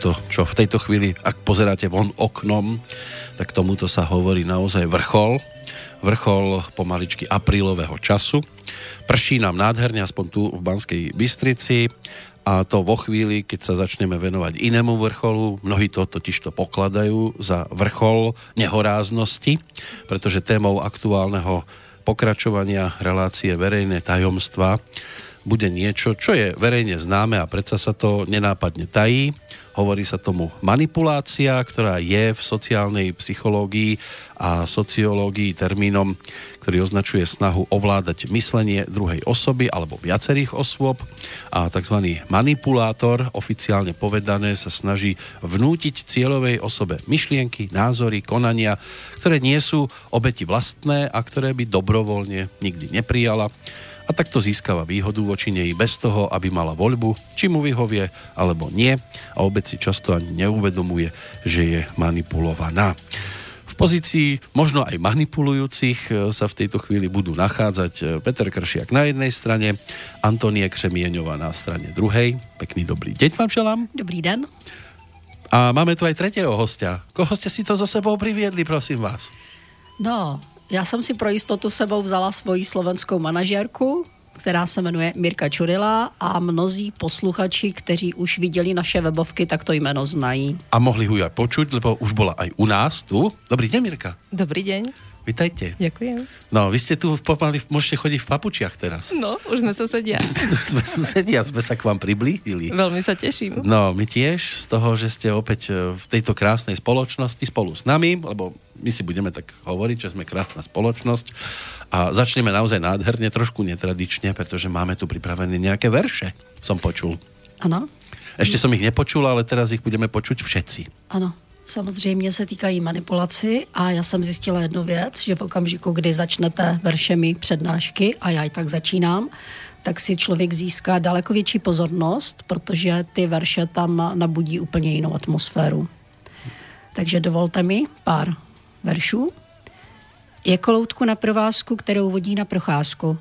tomuto, čo v tejto chvíli, ak pozeráte von oknom, tak tomuto sa hovorí naozaj vrchol. Vrchol pomaličky aprílového času. Prší nám nádherne, aspoň tu v Banskej Bystrici a to vo chvíli, keď sa začneme venovať inému vrcholu. Mnohí to totiž to pokladajú za vrchol nehoráznosti, pretože témou aktuálneho pokračovania relácie verejné tajomstva bude niečo, čo je verejne známe a predsa sa to nenápadne tají. Hovorí sa tomu manipulácia, ktorá je v sociálnej psychológii a sociológii termínom, ktorý označuje snahu ovládať myslenie druhej osoby alebo viacerých osôb a tzv. manipulátor, oficiálne povedané, sa snaží vnútiť cieľovej osobe myšlienky, názory, konania, ktoré nie sú obeti vlastné a ktoré by dobrovoľne nikdy neprijala a takto získava výhodu voči nej bez toho, aby mala voľbu, či mu vyhovie alebo nie a obec si často ani neuvedomuje, že je manipulovaná. V pozícii možno aj manipulujúcich e, sa v tejto chvíli budú nachádzať e, Peter Kršiak na jednej strane, Antonie Křemieňová na strane druhej. Pekný dobrý deň vám želám. Dobrý den. A máme tu aj tretieho hostia. Koho ste si to zo sebou priviedli, prosím vás? No, já jsem si pro jistotu sebou vzala svoji slovenskou manažerku, která se jmenuje Mirka Čurila a mnozí posluchači, kteří už viděli naše webovky, tak to jméno znají. A mohli ho aj počuť, lebo už bola aj u nás tu. Dobrý deň, Mirka. Dobrý deň. Vítajte. Ďakujem. No, vy ste tu pomaly, môžete chodiť v papučiach teraz. No, už sme susedia. už sme susedia, sme sa k vám priblížili. Veľmi sa teším. No, my tiež z toho, že ste opäť e, v tejto krásnej spoločnosti spolu s nami, lebo my si budeme tak hovoriť, že sme krásna spoločnosť a začneme naozaj nádherne, trošku netradične, pretože máme tu pripravené nejaké verše, som počul. Ano. Ešte som ich nepočul, ale teraz ich budeme počuť všetci. Ano. Samozřejmě se týkají manipulaci a já jsem zjistila jednu věc, že v okamžiku, kdy začnete veršemi přednášky, a já i tak začínám, tak si člověk získá daleko větší pozornost, protože ty verše tam nabudí úplně jinou atmosféru. Takže dovolte mi pár veršů. Jako loutku na provázku, kterou vodí na procházku.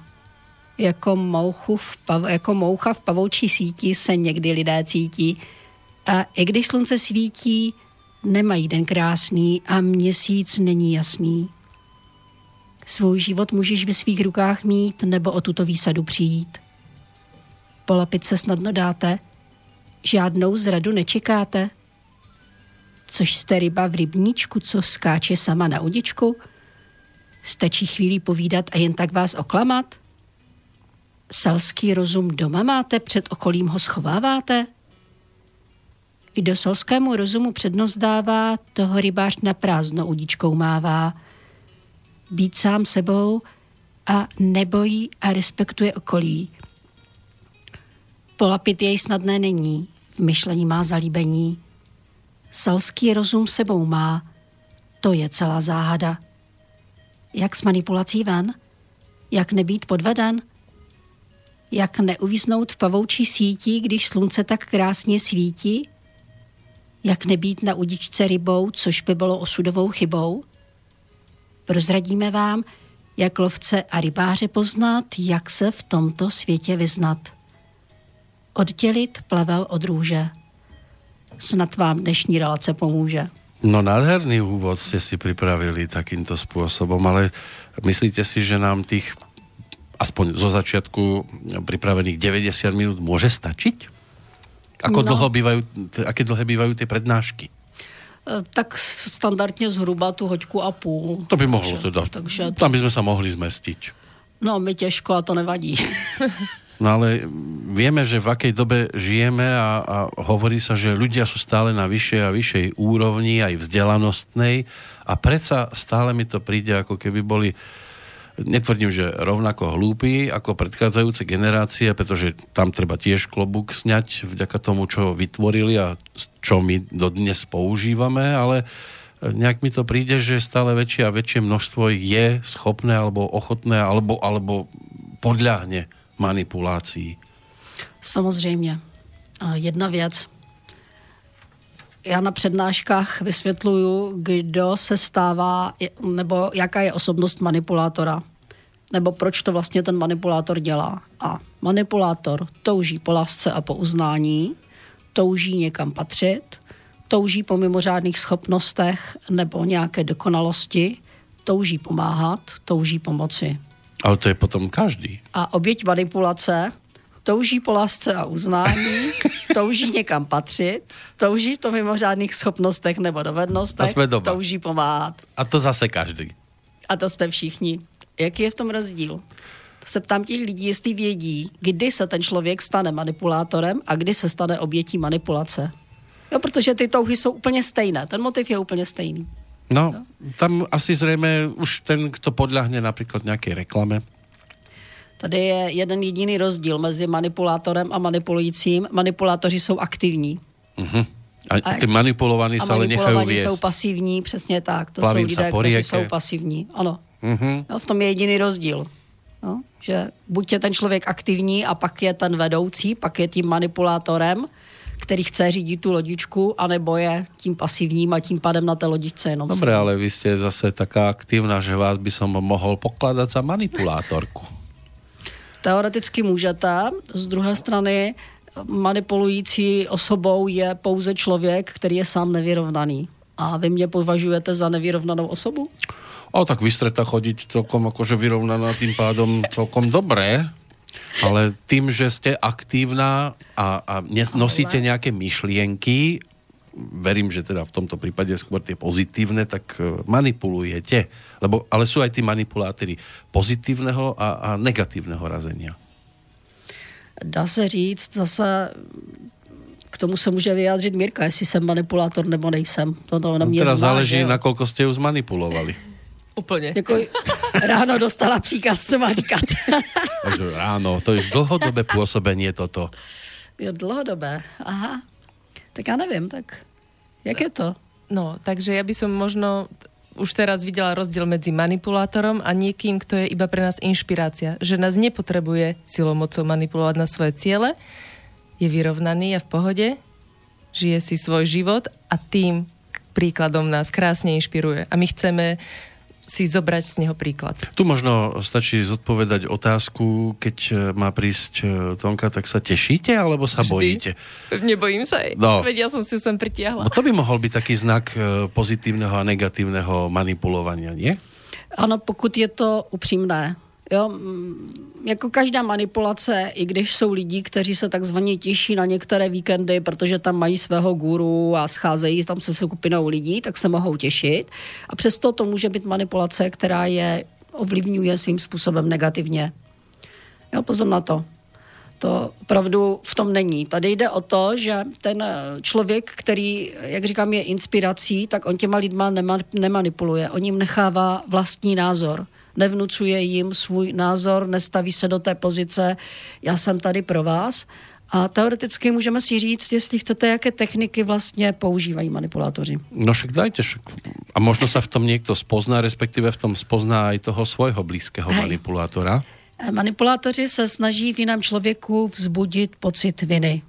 Jako, mouchu v pav, jako moucha v pavoučí síti se někdy lidé cítí. A i když slunce svítí, nemají den krásný a měsíc není jasný. Svůj život můžeš ve svých rukách mít nebo o tuto výsadu přijít. Polapit se snadno dáte, žádnou zradu nečekáte. Což jste ryba v rybníčku, co skáče sama na udičku? Stačí chvíli povídat a jen tak vás oklamat? Selský rozum doma máte, před okolím ho schováváte? Kdo selskému rozumu přednost dává, toho rybář na prázdno udičkou mává. Být sám sebou a nebojí a respektuje okolí. Polapit jej snadné není, v myšlení má zalíbení. Selský rozum sebou má, to je celá záhada. Jak s manipulací ven? Jak nebýt podveden? Jak neuvíznout v pavoučí sítí, když slunce tak krásně svítí? Jak nebýt na udičce rybou, což by bylo osudovou chybou? Prozradíme vám, jak lovce a rybáře poznat, jak se v tomto světě vyznat. Oddělit plevel od růže. Snad vám dnešní relace pomůže. No nádherný úvod ste si pripravili takýmto spôsobom, ale myslíte si, že nám tých aspoň zo začiatku pripravených 90 minút môže stačiť? Ako no. dlho bývajú, aké dlhé bývajú tie prednášky? E, tak standardně zhruba tu hoďku a půl. To by mohlo takže, teda. Takže... Tam by sme sa mohli zmestiť. No, my těžko a to nevadí. No ale vieme, že v akej dobe žijeme a, a hovorí sa, že ľudia sú stále na vyššej a vyššej úrovni, aj vzdelanostnej. A predsa stále mi to príde, ako keby boli netvrdím, že rovnako hlúpi ako predchádzajúce generácie, pretože tam treba tiež klobúk sňať vďaka tomu, čo vytvorili a čo my dodnes používame, ale nejak mi to príde, že stále väčšie a väčšie množstvo je schopné alebo ochotné alebo, alebo podľahne manipulácii. Samozřejmě. Jedna věc. Já na přednáškách vysvětluju, kdo se stává, nebo jaká je osobnost manipulátora nebo proč to vlastně ten manipulátor dělá. A manipulátor touží po lásce a po uznání, touží někam patřit, touží po mimořádných schopnostech nebo nějaké dokonalosti, touží pomáhat, touží pomoci. Ale to je potom každý. A oběť manipulace touží po lásce a uznání, touží někam patřit, touží po mimořádných schopnostech nebo dovednostech, To doma. touží pomáhat. A to zase každý. A to jsme všichni. Jaký je v tom rozdíl? To se ptám těch lidí, jestli vědí, kdy se ten člověk stane manipulátorem a kdy se stane obětí manipulace. Jo, protože ty touhy jsou úplně stejné. Ten motiv je úplně stejný. No, tam asi zřejmě už ten, kto podľahne napríklad nejakej reklame, Tady je jeden jediný rozdíl mezi manipulátorem a manipulujícím. Manipulátoři jsou aktivní. uh-huh. a, A- ty manipulovaní sa ale manipulovaní viesť. jsou pasivní, přesně tak. To Plavím jsou lidé, kteří jsou pasivní. Ano. Uh-huh. No, v tom je jediný rozdíl. No, že buď je ten člověk aktivní a pak je ten vedoucí, pak je tím manipulátorem, který chce řídit tu lodičku, anebo je tím pasivním a tím pádem na té lodičce jenom Dobre, ale vy ste zase taká aktívna, že vás by som mohol pokladať za manipulátorku. Teoreticky můžete, z druhé strany manipulující osobou je pouze člověk, který je sám nevyrovnaný. A vy mě považujete za nevyrovnanou osobu? O, tak vy streta chodiť celkom akože vyrovnaná tým pádom celkom dobré, ale tým, že ste aktívna a, a nosíte nejaké myšlienky, verím, že teda v tomto prípade skôr tie pozitívne, tak e, manipulujete. Lebo, ale sú aj tí manipulátory pozitívneho a, a negatívneho razenia. Dá se říct zase, k tomu se může vyjádřit Mirka, jestli jsem manipulátor nebo nejsem. To, to na No, mě teda zná, záleží, nakoľko ste ju zmanipulovali. Úplne. Jako ráno dostala příkaz, co má říkat. Takže Áno, to je dlhodobé pôsobenie toto. jo, dlouhodobé. Aha. Tak já nevím, tak jak je to? No, takže ja by som možno už teraz videla rozdiel medzi manipulátorom a niekým, kto je iba pre nás inšpirácia. Že nás nepotrebuje silou mocou manipulovať na svoje ciele, je vyrovnaný a v pohode, žije si svoj život a tým príkladom nás krásne inšpiruje. A my chceme si zobrať z neho príklad. Tu možno stačí zodpovedať otázku, keď e, má prísť e, Tonka, tak sa tešíte, alebo sa Vždy. bojíte? Nebojím sa jej. No. Veď ja som si ju sem pritiahla. Bo to by mohol byť taký znak e, pozitívneho a negatívneho manipulovania, nie? Ano, pokud je to upřímné. Jo, jako každá manipulace, i když jsou lidi, kteří se takzvaně těší na některé víkendy, protože tam mají svého guru a scházejí tam se skupinou lidí, tak se mohou těšit. A přesto to může být manipulace, která je ovlivňuje svým způsobem negativně. Jo, pozor na to. To opravdu v tom není. Tady jde o to, že ten eh, člověk, který, jak říkám, je inspirací, tak on těma lidma nema, nemanipuluje. On jim nechává vlastní názor. Nevnucuje jim svůj názor, nestaví se do té pozice, já jsem tady pro vás. A teoreticky můžeme si říct, jestli chcete, jaké techniky vlastně používají manipulátoři. No však dajte. Však. A možno sa v tom niekto spozná, respektíve v tom spozná aj toho svojho blízkeho Hej. manipulátora. Eh, Manipulátoři se snaží v jiném člověku vzbudit pocit viny.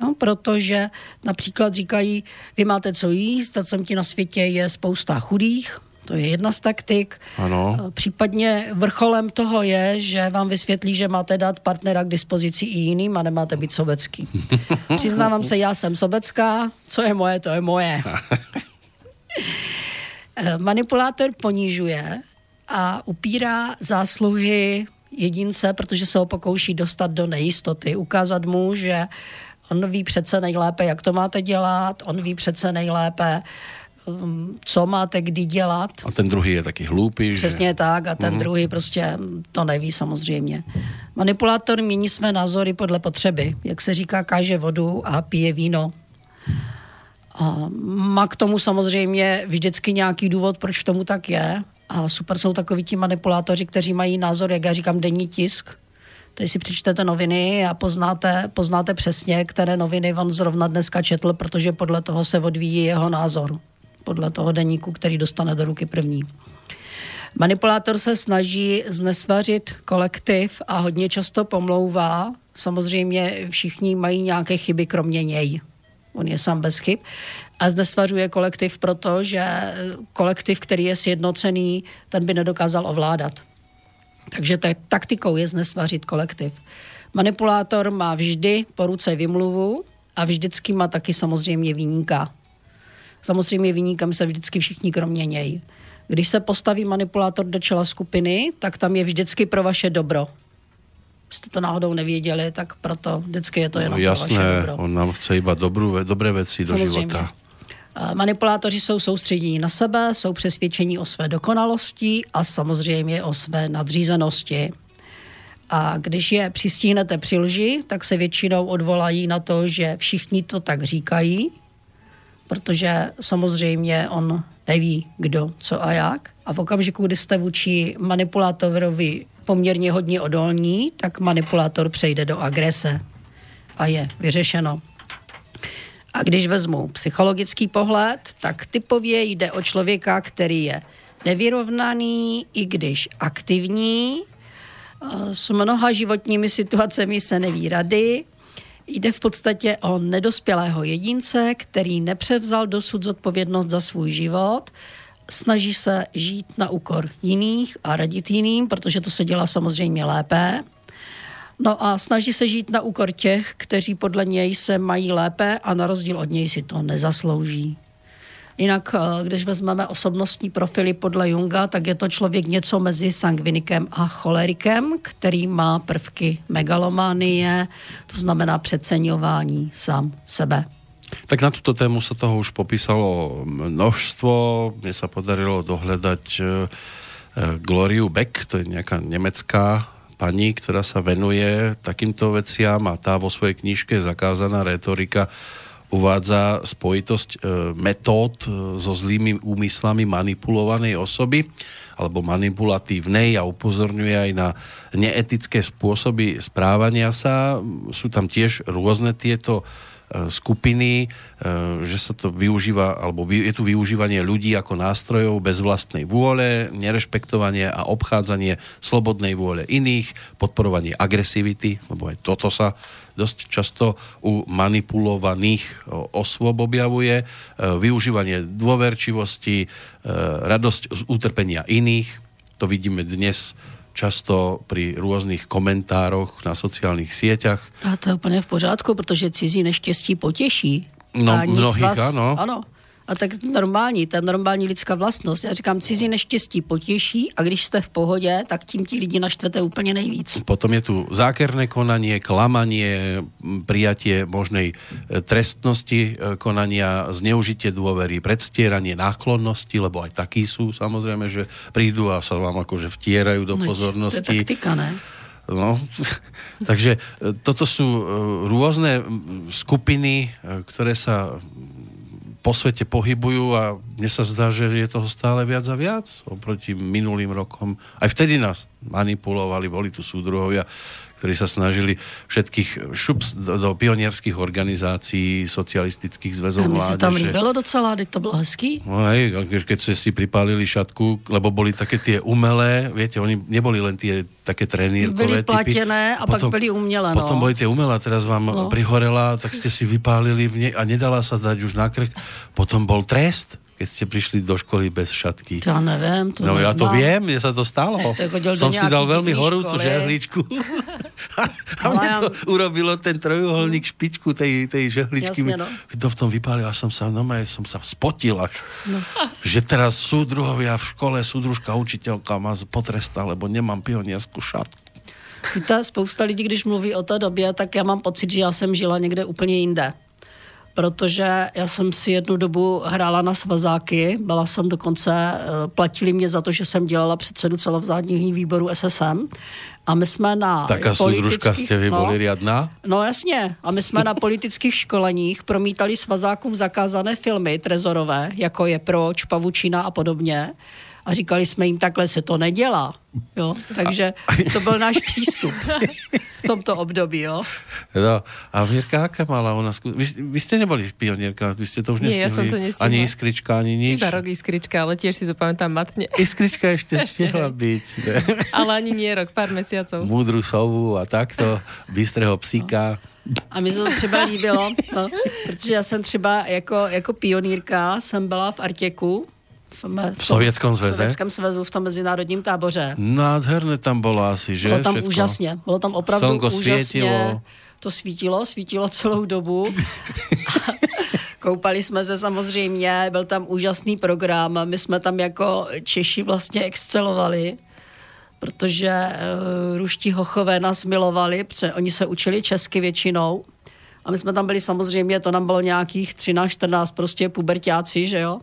No, protože například říkají, vy máte co jíst, a sem ti na světě je spousta chudých, to je jedna z taktik. Ano. Eh, Případně vrcholem toho je, že vám vysvětlí, že máte dát partnera k dispozici i jiným a nemáte být sobecký. Přiznávám se, já jsem sobecká, co je moje, to je moje. Eh, Manipulátor ponižuje a upírá zásluhy jedince, protože se ho pokouší dostat do nejistoty. Ukázat mu, že on ví přece nejlépe, jak to máte dělat, on ví přece nejlépe, um, co máte kdy dělat. A ten druhý je taký hlúpy, Přesně že... tak a ten mm. druhý prostě to neví samozřejmě. Manipulátor mění své názory podle potřeby. Jak se říká, káže vodu a pije víno. A má k tomu samozřejmě vždycky nějaký důvod, proč tomu tak je. A super jsou takoví ti manipulátoři, kteří mají názor, jak já říkám, denní tisk. Tady si přečtete noviny a poznáte, poznáte přesně, které noviny on zrovna dneska četl, protože podle toho se odvíjí jeho názor. Podle toho deníku, který dostane do ruky první. Manipulátor se snaží znesvařit kolektiv a hodně často pomlouvá. Samozřejmě všichni mají nějaké chyby, kromě něj. On je sám bez chyb. A znesvařuje kolektiv proto, že kolektiv, který je sjednocený, ten by nedokázal ovládat. Takže te- taktikou je znesvařit kolektiv. Manipulátor má vždy po ruce vymluvu a vždycky má taky samozřejmě výníka. Samozřejmě výníkem se vždycky všichni kromě něj. Když se postaví manipulátor do čela skupiny, tak tam je vždycky pro vaše dobro. Jste to náhodou nevěděli, tak proto vždycky je to jenom no, jasné, pro vaše dobro. on nám chce iba dobrú, dobré věci do života. Manipulátoři jsou soustředění na sebe, jsou přesvědčení o své dokonalosti a samozřejmě o své nadřízenosti. A když je přistihnete při lži, tak se většinou odvolají na to, že všichni to tak říkají, protože samozřejmě on neví, kdo, co a jak. A v okamžiku, kdy jste vůči manipulátorovi poměrně hodně odolní, tak manipulátor přejde do agrese a je vyřešeno. A když vezmu psychologický pohled, tak typově jde o člověka, který je nevyrovnaný, i když aktivní, s mnoha životními situacemi se neví rady. Jde v podstatě o nedospělého jedince, který nepřevzal dosud zodpovědnost za svůj život, snaží se žít na úkor jiných a radit jiným, protože to se dělá samozřejmě lépe. No a snaží se žít na úkor těch, kteří podle něj se mají lépe a na rozdíl od něj si to nezaslouží. Jinak, eh, když vezmeme osobnostní profily podle Junga, tak je to člověk něco mezi sangvinikem a cholerikem, který má prvky megalománie, to znamená přeceňování sám sebe. Tak na tuto tému se toho už popísalo množstvo. Mně se podarilo dohledat eh, Gloriu Beck, to je nějaká německá paní, která se venuje takýmto veciam a tá vo svojej knižke Zakázaná retorika uvádza spojitosť e, metód e, so zlými úmyslami manipulovanej osoby alebo manipulatívnej a upozorňuje aj na neetické spôsoby správania sa. Sú tam tiež rôzne tieto e, skupiny, že sa to využíva, alebo je tu využívanie ľudí ako nástrojov bez vlastnej vôle, nerešpektovanie a obchádzanie slobodnej vôle iných, podporovanie agresivity, lebo aj toto sa dosť často u manipulovaných osôb objavuje, e, využívanie dôverčivosti, e, radosť z utrpenia iných, to vidíme dnes často pri různých komentároch na sociálních sieťach. A to je úplně v pořádku, protože cizí neštěstí potěší. No, a nic mnohých, vás, ano. Ano. A tak normální, to je normální lidská vlastnost. Já říkám, cizí neštěstí potěší a když jste v pohodě, tak tím ti lidi naštvete úplně nejvíc. Potom je tu zákerné konanie, klamanie, prijatie možnej e, trestnosti e, konania, zneužitie dôvery, predstieranie náklonnosti, lebo aj takí sú samozrejme, že prídu a sa vám akože vtierajú do no, pozornosti. To je taktika, ne? No, takže e, toto sú rôzne skupiny, ktoré sa po svete pohybujú a mne sa zdá, že je toho stále viac a viac oproti minulým rokom. Aj vtedy nás manipulovali, boli tu súdruhovia, ktorí sa snažili všetkých šup do, do pionierských organizácií, socialistických zväzov mládeže. A mi sa tam líbilo docela, teď to bylo hezký. No hej, keď ste si pripálili šatku, lebo boli také tie umelé, viete, oni neboli len tie také trenírkové byli platené a potom, pak byli umělé. No. Potom boli tie umelé, teraz vám no. prihorela, tak ste si vypálili v nej a nedala sa dať už na krk. Potom bol trest keď ste prišli do školy bez šatky? To ja neviem, to No neznám. ja to viem, mne sa to stalo. Som si dal veľmi horúcu žehličku. a mne to urobilo ten trojuholník špičku tej, tej žehličky. Jasne, no. To v tom vypálil a som sa, no som sa spotil až. No. Že teraz súdruhovia v škole, súdružka, učiteľka ma potrestá, lebo nemám pionierskú šatku. Víte, spousta lidí, když mluví o té době, tak já mám pocit, že já jsem žila někde úplně jinde protože já jsem si jednu dobu hrála na svazáky, byla jsem dokonce, eh, platili mě za to, že jsem dělala předsedu celovzádního výboru SSM a my jsme na Taká politických... jste vy no, riadná? No jasně. A my jsme na politických školeních promítali svazákům zakázané filmy trezorové, jako je Proč, Pavučina a podobně a říkali jsme jim, takhle se to nedělá. Jo? Takže to byl náš přístup v tomto období. Jo? No, a Mirka, jaká mala ona? Vy, vy jste nebyli pionierka, vy jste to už nestihli. Nie, ja som to nestihla. Ani iskrička, ani nič. Iba rok iskrička, ale tiež si to pamätám matne. Iskrička ešte stihla byť. Ne? ale ani nie rok, pár mesiacov. Múdru sovu a takto, bystrého psíka. No. A mi se to třeba líbilo, no, protože já jsem třeba jako, jako pionýrka jsem byla v Artěku v, me, v Sovětském sveze? V Sovětském svezu, v tom mezinárodním táboře. Nádherné tam bylo asi, že? Bylo tam Všetko. úžasně, bylo tam opravdu Slnko úžasně. Světilo. To svítilo, svítilo celou dobu. Koupali jsme se samozřejmě, byl tam úžasný program, my jsme tam jako Češi vlastně excelovali protože uh, ruští hochové nás milovali, protože oni se učili česky většinou. A my jsme tam byli samozřejmě, to nám bylo nějakých 13, 14 prostě pubertáci, že jo.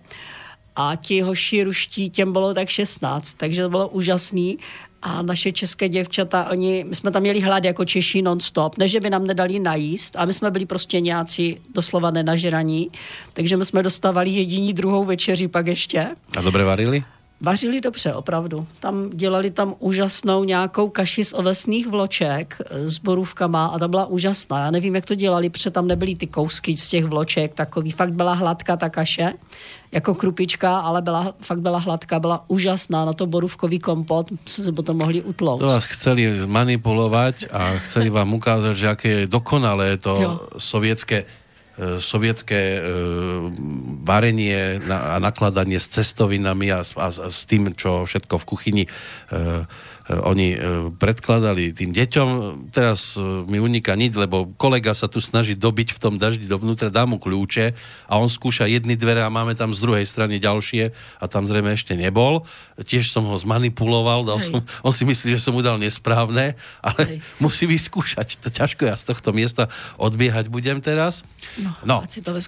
A ti hoši ruští, těm bylo tak 16, takže to bylo úžasný. A naše české děvčata, oni, my jsme tam měli hlad jako Češi non-stop, ne, by nám nedali najíst, a my jsme byli prostě nějací doslova nenažraní, takže my jsme dostávali jediní druhou večeři pak ještě. A dobře varili? Vařili dobře, opravdu. Tam dělali tam úžasnou nějakou kaši z ovesných vloček eh, s borůvkama a ta byla úžasná. Já nevím, jak to dělali, protože tam nebyly ty kousky z těch vloček, takový. Fakt byla hladká ta kaše, jako krupička, ale byla, fakt byla hladká, byla úžasná. Na to borůvkový kompot se potom mohli utlout. To vás chceli zmanipulovat a chceli vám ukázat, že jaké je dokonalé to jo. sovětské sovětské e, varenie a nakladanie s cestovinami a, a, a s tým, čo všetko v kuchyni Eh, oni eh, predkladali tým deťom. Teraz eh, mi uniká nič, lebo kolega sa tu snaží dobiť v tom daždi dovnútra, dá mu kľúče a on skúša jedny dvere a máme tam z druhej strany ďalšie a tam zrejme ešte nebol. Tiež som ho zmanipuloval, dal som, on si myslí, že som mu dal nesprávne, ale Hej. musí vyskúšať. To ťažko ja z tohto miesta odbiehať budem teraz. No, no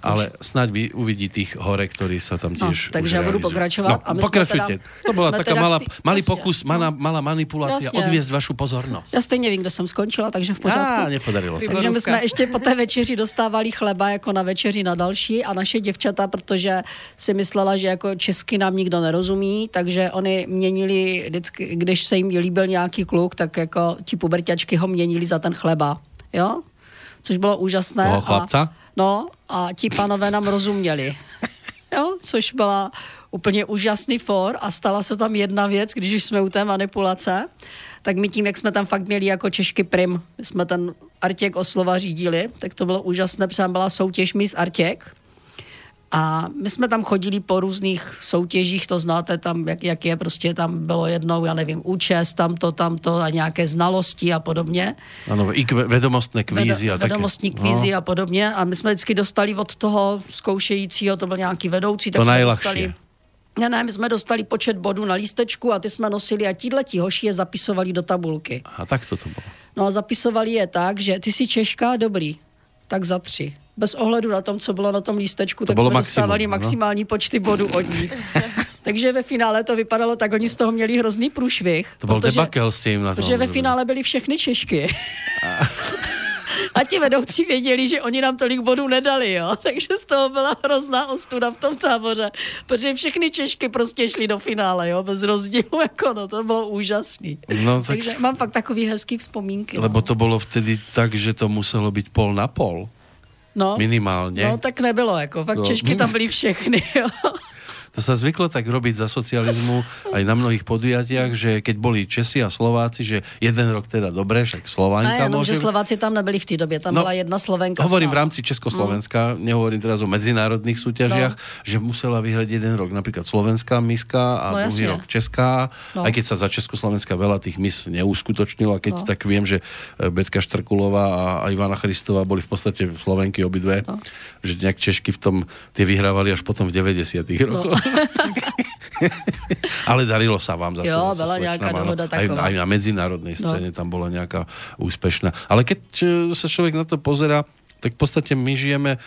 ale snáď vy uvidí tých hore, ktorí sa tam no, tiež no, Takže ja budu pokračovať. No, a my pokračujte. Teda, to bola taká malá, malý pokus, malá, malá manipulácia, Jasně. odvězt vašu pozornost. Já stejně vím, kde jsem skončila, takže v pořádku. Já, nepodarilo se. Takže my jsme ještě po té večeři dostávali chleba jako na večeři na další a naše děvčata, protože si myslela, že jako česky nám nikdo nerozumí, takže oni měnili, vždycky, když se jim líbil nějaký kluk, tak jako ti puberťačky ho měnili za ten chleba. Jo? Což bylo úžasné. Toho chlapca? A, no a ti panové nám rozuměli. Jo? Což byla úplně úžasný for a stala se tam jedna věc, když už jsme u té manipulace, tak my tím, jak jsme tam fakt měli jako Češky prim, my jsme ten Artěk oslova řídili, tak to bylo úžasné, protože byla soutěž Miss Artěk, a my jsme tam chodili po různých soutěžích, to znáte tam, jak, jak je, prostě tam bylo jednou, já nevím, účest, tamto, tamto a nějaké znalosti a podobně. Ano, i kve, vedomostné kvízy a Vedomostní také. kvízy no. a podobně. A my jsme vždycky dostali od toho zkoušejícího, to byl nějaký vedoucí, tak to jsme nejlahší. dostali ne, ne, my jsme dostali počet bodů na lístečku a ty jsme nosili a tíhleti hoši je zapisovali do tabulky. A tak to to bylo. No a zapisovali je tak, že ty jsi Češka, dobrý, tak za tři. Bez ohledu na tom, co bylo na tom lístečku, to tak jsme maximum, dostávali no? maximální počty bodů od nich. Takže ve finále to vypadalo tak, oni z toho měli hrozný průšvih. To byl protože, debakel s tím. Na tom. Protože ve finále byly všechny Češky. A ti vedoucí věděli, že oni nám tolik bodů nedali, jo. Takže z toho byla hrozná ostuda v tom táboře, protože všechny Češky prostě šly do finále, jo, bez rozdílu, jako no, to bylo úžasný. No, tak... Takže mám fakt takový hezký vzpomínky. Lebo no. to bylo vtedy tak, že to muselo být pol na pol. No, Minimálně. No tak nebylo, jako fakt no. Češky tam byly všechny, jo. To sa zvyklo tak robiť za socializmu aj na mnohých podujatiach, že keď boli Česi a Slováci, že jeden rok teda dobre, však Slováňka no, môže... že Slováci tam nebyli v té době, tam no, byla jedna Slovenka. Hovorím v rámci Československa, mm. nehovorím teraz o medzinárodných súťažiach, no. že musela vyhrať jeden rok napríklad slovenská miska a no, druhý rok česká, no. aj keď sa za Československa veľa tých mis neuskutočnilo, a keď no. tak viem, že e, Betka Štrkulová a Ivana Christová boli v podstate Slovenky obidve, no. že nejak Češky v tom tie vyhrávali až potom v 90 rokoch. No. Ale darilo sa vám zase. Jo, byla nějaká dohoda taková. Aj, aj na medzinárodnej scéne no. tam bola nějaká úspešná. Ale keď e, sa člověk na to pozera, tak v podstate my žijeme e,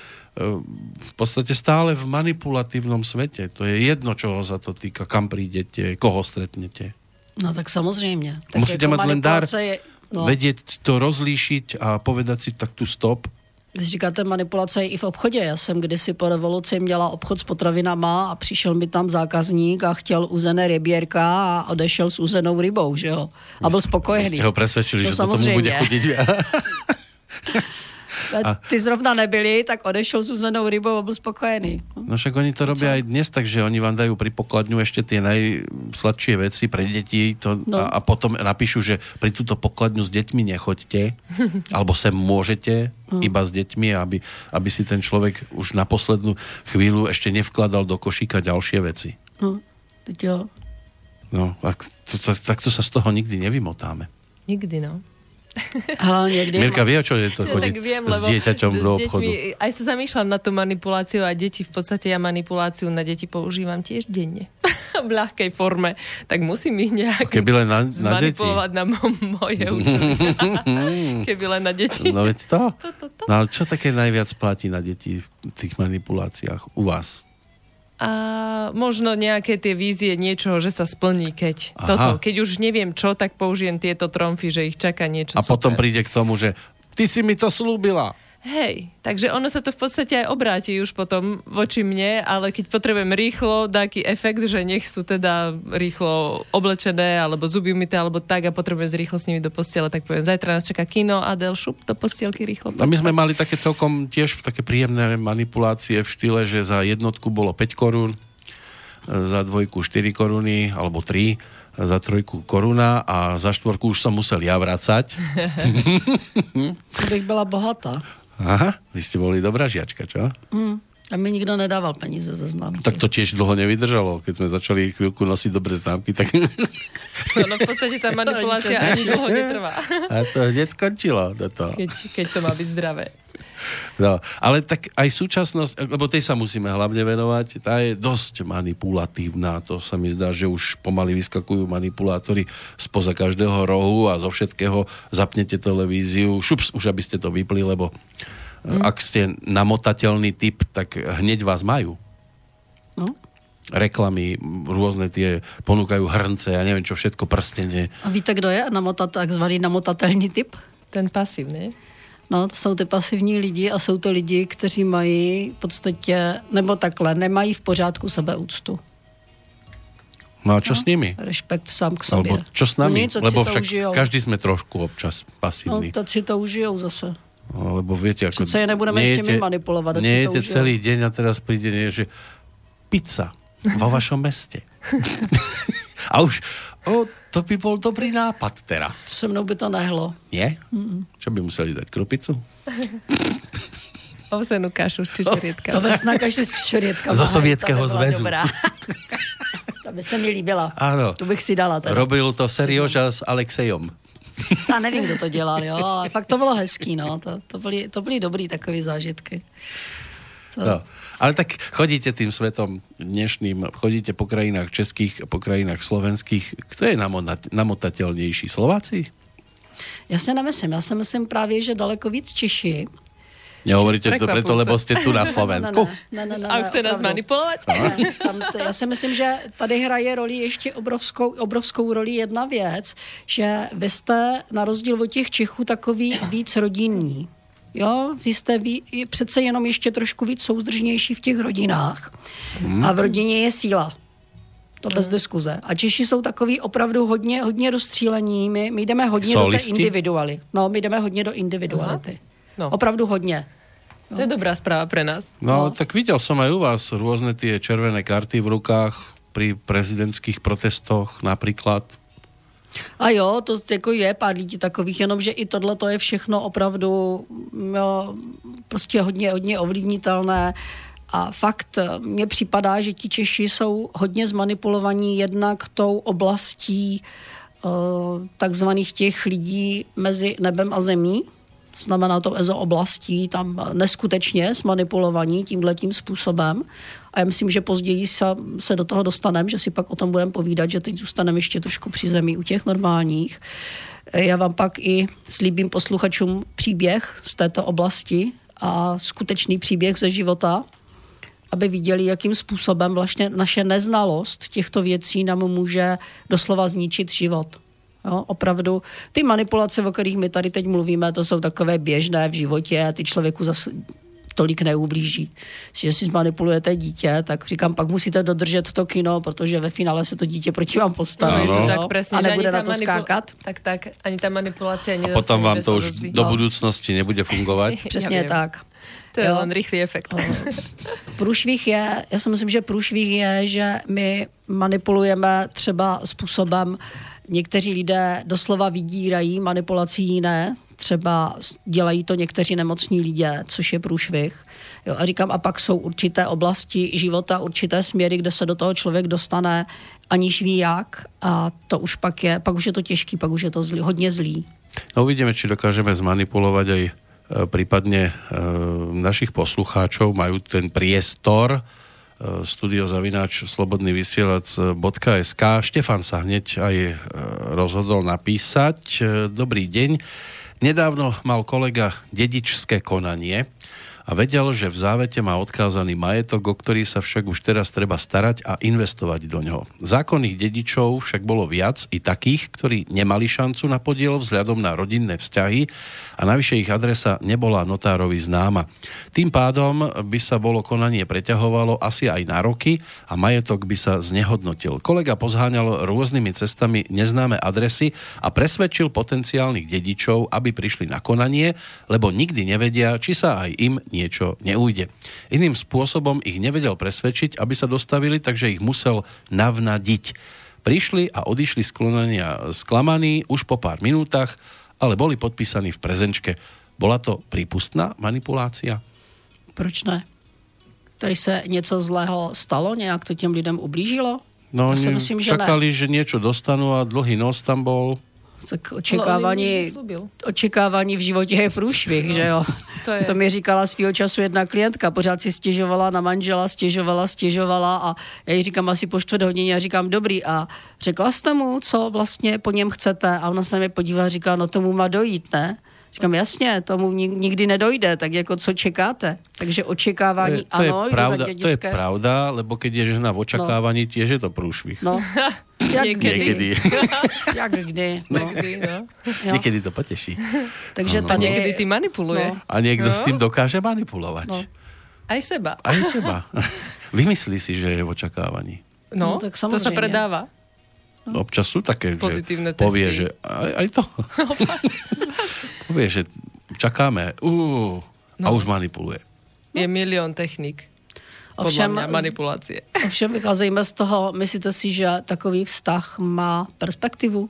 v podstate stále v manipulatívnom svete. To je jedno, čoho za to týka, kam prídete, koho stretnete. No tak samozřejmě. Tak Musíte mať len dar je, no. vedieť to rozlíšiť a povedať si tak tu stop když říkáte manipulace i v obchodě. Já jsem kdysi po revoluci měla obchod s potravinama a přišel mi tam zákazník a chtěl uzené ryběrka a odešel s uzenou rybou, že jo? A byl spokojený. Jste ho přesvědčili, to že to tomu bude chutit. A ty zrovna nebyli, tak odešel s uzenou rybou a byl spokojený. No však oni to robí aj dnes, takže oni vám dají pri pokladňu ještě ty najsladšie věci pre děti to, no. a, a potom napíšu, že pri tuto pokladňu s dětmi nechoďte, alebo sem môžete no. iba s dětmi, aby, aby si ten člověk už na poslednú chvíľu ještě nevkladal do košíka ďalšie veci. No, teď jo. No, tak to, to, tak to sa z toho nikdy nevymotáme. Nikdy, no. Hlavně kdy... Mirka vie, o čo je to Ja, chodiť tak viem, s dieťaťom do deťmi- obchodu? Aj sa zamýšľam na tú manipuláciu a deti, v podstate ja manipuláciu na deti používam tiež denne. v ľahkej forme. Tak musím ich nejak Keby len na, na zmanipulovať na mo- moje účely. Keby len na deti. No veď to. No ale čo také najviac platí na deti v tých manipuláciách u vás? A možno nejaké tie vízie niečoho, že sa splní, keď Aha. toto. Keď už neviem čo, tak použijem tieto tromfy, že ich čaká niečo A potom super. príde k tomu, že ty si mi to slúbila. Hej, takže ono sa to v podstate aj obráti už potom voči mne, ale keď potrebujem rýchlo taký efekt, že nech sú teda rýchlo oblečené, alebo zuby umyté, alebo tak a potrebujem rýchlo s nimi do postele, tak poviem, zajtra nás čaká kino, Adel, šup do postielky rýchlo. A my sme mali také celkom tiež také príjemné manipulácie v štýle, že za jednotku bolo 5 korún, za dvojku 4 koruny, alebo 3, za trojku koruna a za štvorku už som musel ja vracať. To bych byla bohatá. Aha, vy ste boli dobrá žiačka, čo? Hmm. A mi nikdo nedával peníze ze známky. Tak to tiež dlho nevydržalo. Keď sme začali chvíľku nosiť dobré známky, tak No, v podstate tá manipulácia ani dlho netrvá, a to hneď skončilo. Toto. keď, keď to má byť zdravé. No, ale tak aj súčasnosť, lebo tej sa musíme hlavne venovať, tá je dosť manipulatívna. To sa mi zdá, že už pomaly vyskakujú manipulátori spoza každého rohu a zo všetkého zapnete televíziu, šups, už aby ste to vypli, lebo mm. ak ste namotateľný typ, tak hneď vás majú. No. Reklamy, rôzne tie ponúkajú hrnce, ja neviem čo všetko, prstenie. A víte, kdo je namotat, takzvaný namotatelný typ? Ten pasív, ne? No, to jsou ty pasivní lidi a jsou to lidi, kteří mají v podstatě, nebo takhle, nemají v pořádku sebeúctu. No a čo s nimi? Respekt sám k sobě. Alebo čo s nami? No nic, Lebo však užijou. každý sme trošku občas No, pasívni. to si to užijou zase. No, lebo viete, ako... Přece je nebudeme ještě my manipulovat, Nejete celý deň a teraz príde, nie, že pizza vo vašom meste. a už, o, to by bol dobrý nápad teraz. Se mnou by to nehlo. Nie? Čo by museli dať? Krupicu? Ovsenú kašu s To čičorietkami. ves na každý z čorietka. Zo Sovětského zväzu. Dobrá. to by se mi líbila. Áno. Tu bych si dala teda. Robil to Serioža s Alexejom. Já nevím, kdo to dělal, jo, ale fakt to bylo hezký, no. To, to, byly, to byly dobrý takový zážitky. To, No. Ale tak chodíte tým svetom dnešným, chodíte po krajinách českých, po krajinách slovenských. Kto je namota- namotateľnejší? Slováci? Já si nemyslím, já si myslím právě, že daleko víc Češi. Nehovoríte to preto, lebo ste tu na Slovensku? Ne, ne, ne, ne, A chce nás to, já si myslím, že tady hraje roli ještě obrovskou, obrovskou roli jedna věc, že vy jste na rozdíl od těch Čechů takový víc rodinní. Jo, vy jste ví, přece jenom ještě trošku víc souzdržnější v těch rodinách. A v rodině je síla. To bez diskuze. A Češi jsou takový opravdu hodně, hodně rozstřílení. My, my jdeme hodně Solisti? do té individualy. No, my jdeme hodně do individuality. No. Opravdu hodně. To je dobrá správa pre nás. No, No. tak videl som aj u vás rôzne tie červené karty v rukách pri prezidentských protestoch napríklad. A jo, to jako je pár lidí takových, jenomže i tohle to je všechno opravdu jo, prostě hodně, hodně ovlivnitelné. A fakt mně připadá, že ti Češi jsou hodně zmanipulovaní jednak tou oblastí uh, takzvaných těch lidí mezi nebem a zemí. Znamená to EZO oblastí, tam neskutečně zmanipulovaní tímhletím způsobem. A já myslím, že později se, se do toho dostaneme, že si pak o tom budeme povídat, že teď zůstaneme ještě trošku při zemi u těch normálních. Já vám pak i slíbím posluchačům příběh z této oblasti a skutečný příběh ze života, aby viděli, jakým způsobem vlastně naše neznalost těchto věcí nám může doslova zničit život. Jo, opravdu ty manipulace, o kterých my tady teď mluvíme, to jsou takové běžné v životě a ty člověku zas tolik neublíží. Že si zmanipulujete dítě, tak říkám, pak musíte dodržet to kino, protože ve finále se to dítě proti vám No, postaví. je to Áno. tak presne, a že nebude ani na to manipul- skákat. Tak, tak, ani tá manipulácia A potom vám to už do No. budúcnosti nebude fungovať. Přesně tak. To je Jo. len rýchly efekt. Průšvih je, já si myslím, že průšvih je, že my manipulujeme třeba způsobem, někteří lidé doslova vydírají manipulací jiné, třeba dělají to někteří nemocní lidé, což je průšvih. Jo, a říkám, a pak jsou určité oblasti života, určité směry, kde se do toho člověk dostane, aniž ví jak. A to už pak je, pak už je to těžký, pak už je to zlý, hodně zlý. No uvidíme, či dokážeme zmanipulovať aj e, prípadne e, našich poslucháčov, majú ten priestor e, studiozavináč slobodný vysielač.sk Štefan sa hneď aj rozhodol napísať. Dobrý deň. Nedávno mal kolega dedičské konanie a vedel, že v závete má odkázaný majetok, o ktorý sa však už teraz treba starať a investovať do ňoho. Zákonných dedičov však bolo viac i takých, ktorí nemali šancu na podiel vzhľadom na rodinné vzťahy a navyše ich adresa nebola notárovi známa. Tým pádom by sa bolo konanie preťahovalo asi aj na roky a majetok by sa znehodnotil. Kolega pozháňal rôznymi cestami neznáme adresy a presvedčil potenciálnych dedičov, aby prišli na konanie, lebo nikdy nevedia, či sa aj im niečo neújde. Iným spôsobom ich nevedel presvedčiť, aby sa dostavili, takže ich musel navnadiť. Prišli a odišli z klonania sklamaní už po pár minútach, ale boli podpísaní v prezenčke. Bola to prípustná manipulácia? Proč ne? Tady se něco zlého stalo, nějak to těm lidem ublížilo? No, Já si myslím, že čakali, ne. že něco dostanou a dlhý nos tam bol tak očekávání, očekávání v životě je průšvih, no, že jo? To, je. to mi říkala svýho času jedna klientka, pořád si stěžovala na manžela, stěžovala, stěžovala a já jí říkám asi po čtvrt hodině a říkám dobrý a řekla jste mu, co vlastně po něm chcete a ona se na mě podívá a říká, no tomu má dojít, ne? Říkám, jasně, tomu nikdy nedojde, tak jako co čekáte? Takže očekávání, to je, to ano. Je pravda, to je pravda, lebo keď je žena v očekávání, no. tiež je to průšvih. No, jak Někdy. jak kdy. No. Někdy, no. Někdy to potěší. Takže no. tady... A někdy ty manipuluje. No. A někdo no. s tím dokáže manipulovat. No. Aj seba. Aj seba. Vymyslí si, že je v očekávání. No, no tak to se predává. No. Občas sú také, Pozitívne že povie, že aj, aj to. povie, že čakáme. Uh, no. A už manipuluje. Je milion technik. Ovšem, mě, manipulace. Ovšem vycházejme z toho, myslíte si, že takový vztah má perspektivu?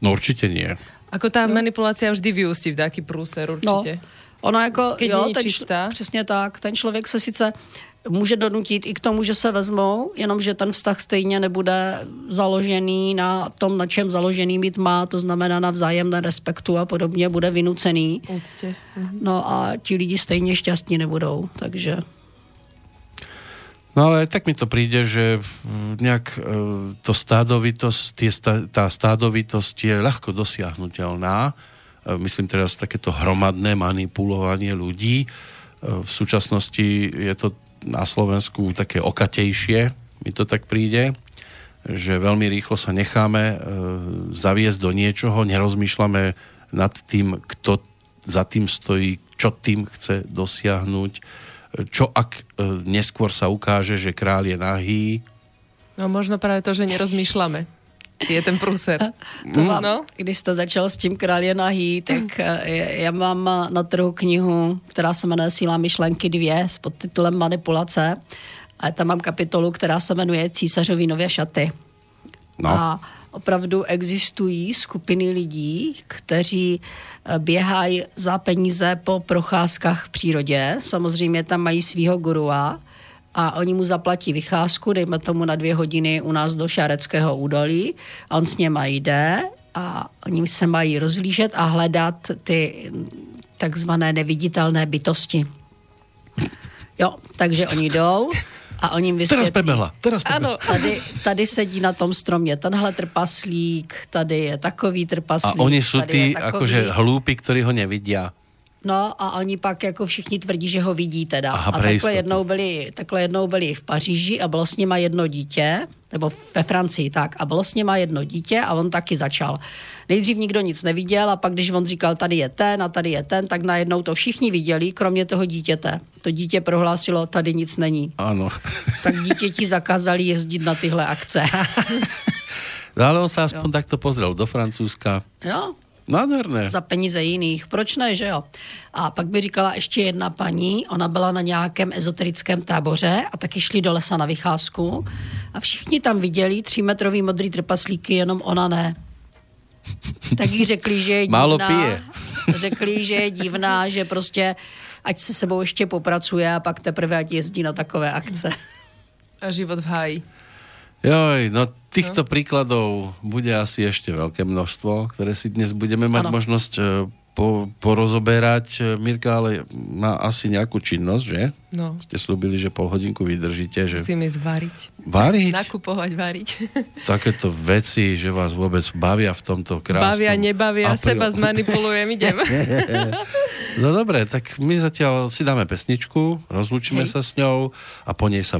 No určitě nie. Ako ta no. manipulace vždy vyústí v taký průser, určitě. No. Ona jako, Keď jo, ten, čistá. přesně tak, ten člověk se sice může donutit i k tomu, že se vezmou, jenomže ten vztah stejně nebude založený na tom, na čem založený mít má, to znamená na vzájemné respektu a podobně, bude vynucený. Mhm. No a ti lidi stejně šťastní nebudou, takže... No ale tak mi to príde, že nejak e, to stádovitosť, tie, tá stádovitosť je ľahko dosiahnutelná. E, myslím teraz takéto hromadné manipulovanie ľudí. E, v súčasnosti je to na Slovensku také okatejšie, mi to tak príde, že veľmi rýchlo sa necháme e, zaviesť do niečoho, nerozmýšľame nad tým, kto za tým stojí, čo tým chce dosiahnuť, čo ak e, neskôr sa ukáže, že král je nahý. No možno práve to, že nerozmýšľame je ten průser. To mám, no? Když jste začal s tím král je nahý, tak eh, já mám na trhu knihu, která se jmenuje Síla myšlenky 2 s podtitulem Manipulace. A tam mám kapitolu, která se jmenuje Císařový nově šaty. No. A opravdu existují skupiny lidí, kteří eh, běhají za peníze po procházkách v přírodě. Samozřejmě tam mají svého gurua, a oni mu zaplatí vycházku, dejme tomu na dvě hodiny u nás do Šareckého údolí a on s něma jde a oni se mají rozlížet a hledat ty takzvané neviditelné bytosti. Jo, takže oni jdou a oni jim vysvětlí. Teraz pebela, teraz pebela. Ano, tady, tady sedí na tom stromě tenhle trpaslík, tady je takový trpaslík. A oni jsou ty jakože hlúpi, kteří ho nevidí. No a oni pak jako všichni tvrdí, že ho vidí teda. Aha, a takhle jednou, byli, takhle jednou byli v Paříži a bylo s nima jedno dítě, nebo ve Francii, tak, a bylo s nima jedno dítě a on taky začal. Nejdřív nikdo nic neviděl a pak, když on říkal, tady je ten a tady je ten, tak najednou to všichni viděli, kromě toho dítěte. To dítě prohlásilo, tady nic není. Ano. tak dítěti zakázali jezdit na tyhle akce. no ale on se aspoň jo. takto pozrel do Francúzska. Jo, Nádherné. Za peníze jiných. Proč ne, že jo? A pak by říkala ještě jedna paní, ona byla na nějakém ezoterickém táboře a taky šli do lesa na vycházku a všichni tam viděli třímetrový modrý trpaslíky, jenom ona ne. Tak jí řekli, že je divná. Málo pije. Řekli, že je divná, že prostě ať se sebou ještě popracuje a pak teprve ať jezdí na takové akce. A život v háji. Joj, no týchto no. príkladov bude asi ešte veľké množstvo, ktoré si dnes budeme mať ano. možnosť e, po, porozoberať. Mirka ale má asi nejakú činnosť, že? No. Ste slúbili, že pol hodinku vydržíte. Že... Musím ísť variť. Variť? Nakupovať, variť. Takéto veci, že vás vôbec bavia v tomto krásnom... Bavia, nebavia, apríl. seba zmanipulujem, idem. no dobre, tak my zatiaľ si dáme pesničku, rozlúčime Hej. sa s ňou a po nej sa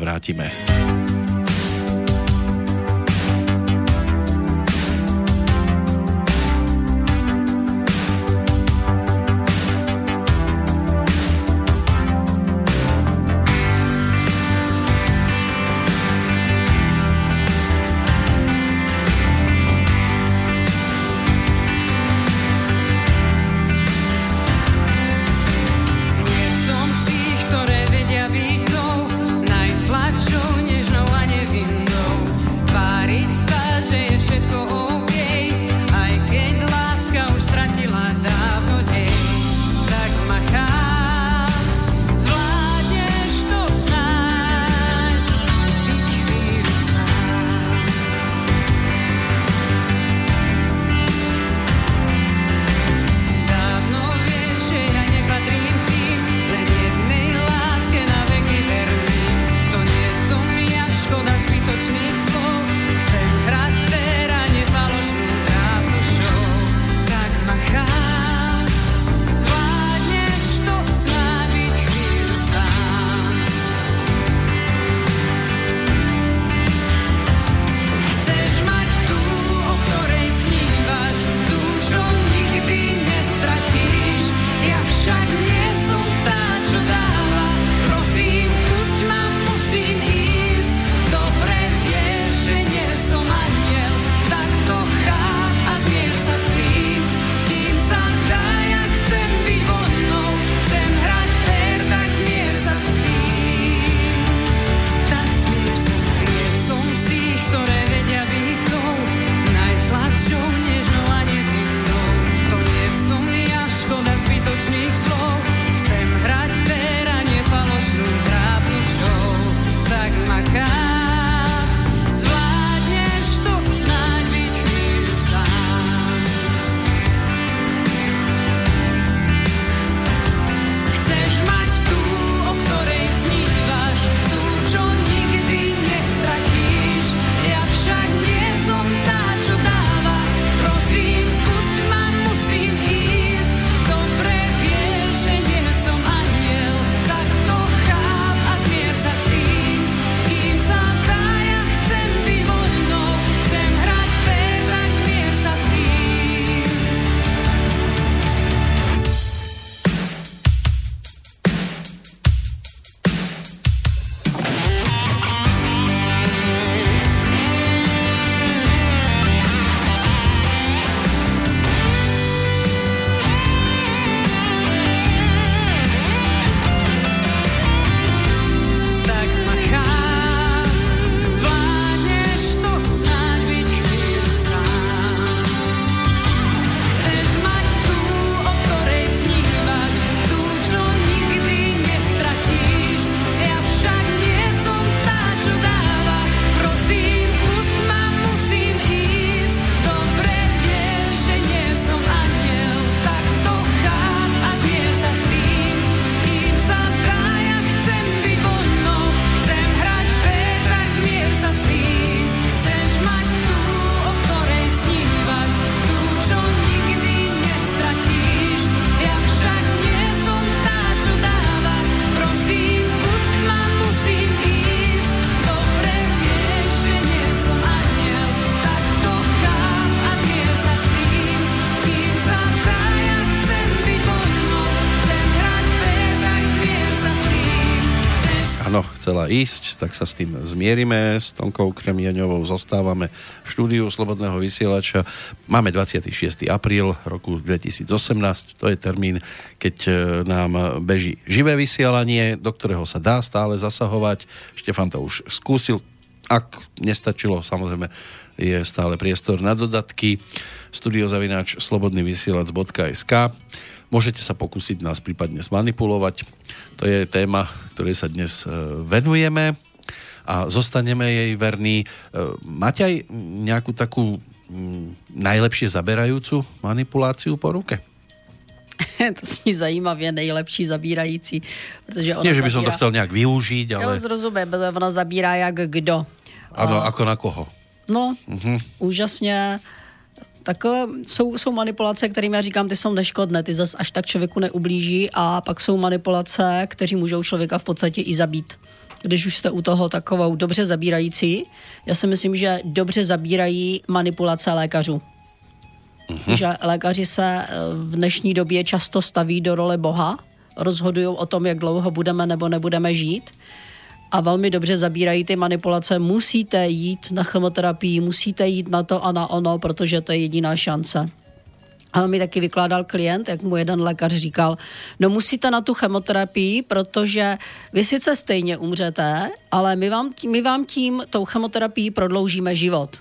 ísť, tak sa s tým zmierime. S Tonkou Kremiaňovou zostávame v štúdiu Slobodného vysielača. Máme 26. apríl roku 2018, to je termín, keď e, nám beží živé vysielanie, do ktorého sa dá stále zasahovať. Štefan to už skúsil, ak nestačilo, samozrejme je stále priestor na dodatky. Studiozavináč slobodnyvysielac.sk Môžete sa pokúsiť nás prípadne zmanipulovať. To je téma, ktorej sa dnes e, venujeme a zostaneme jej verní. E, máte aj nejakú takú mm, najlepšie zaberajúcu manipuláciu po ruke? to zní zajímavě, nejlepší zabírající. Protože ona Nie, že by zabírá... som to chcel nejak využiť, ale... Jo, zrozumím, ona zabírá jak kdo. Ano, ako na koho? No, uh-huh. úžasně. Tak jsou, jsou manipulace, kterým já říkám, ty jsou neškodné, ty zas až tak člověku neublíží a pak jsou manipulace, kteří můžou člověka v podstatě i zabít. Když už jste u toho takovou dobře zabírající, já si myslím, že dobře zabírají manipulace lékařů. Uh-huh. Že lékaři se eh, v dnešní době často staví do role Boha, rozhodují o tom, jak dlouho budeme nebo nebudeme žít a velmi dobře zabírají ty manipulace. Musíte jít na chemoterapii, musíte jít na to a na ono, protože to je jediná šance. A mi taky vykládal klient, jak mu jeden lékař říkal, no musíte na tu chemoterapii, protože vy sice stejně umřete, ale my vám, my vám tím tou chemoterapií prodloužíme život.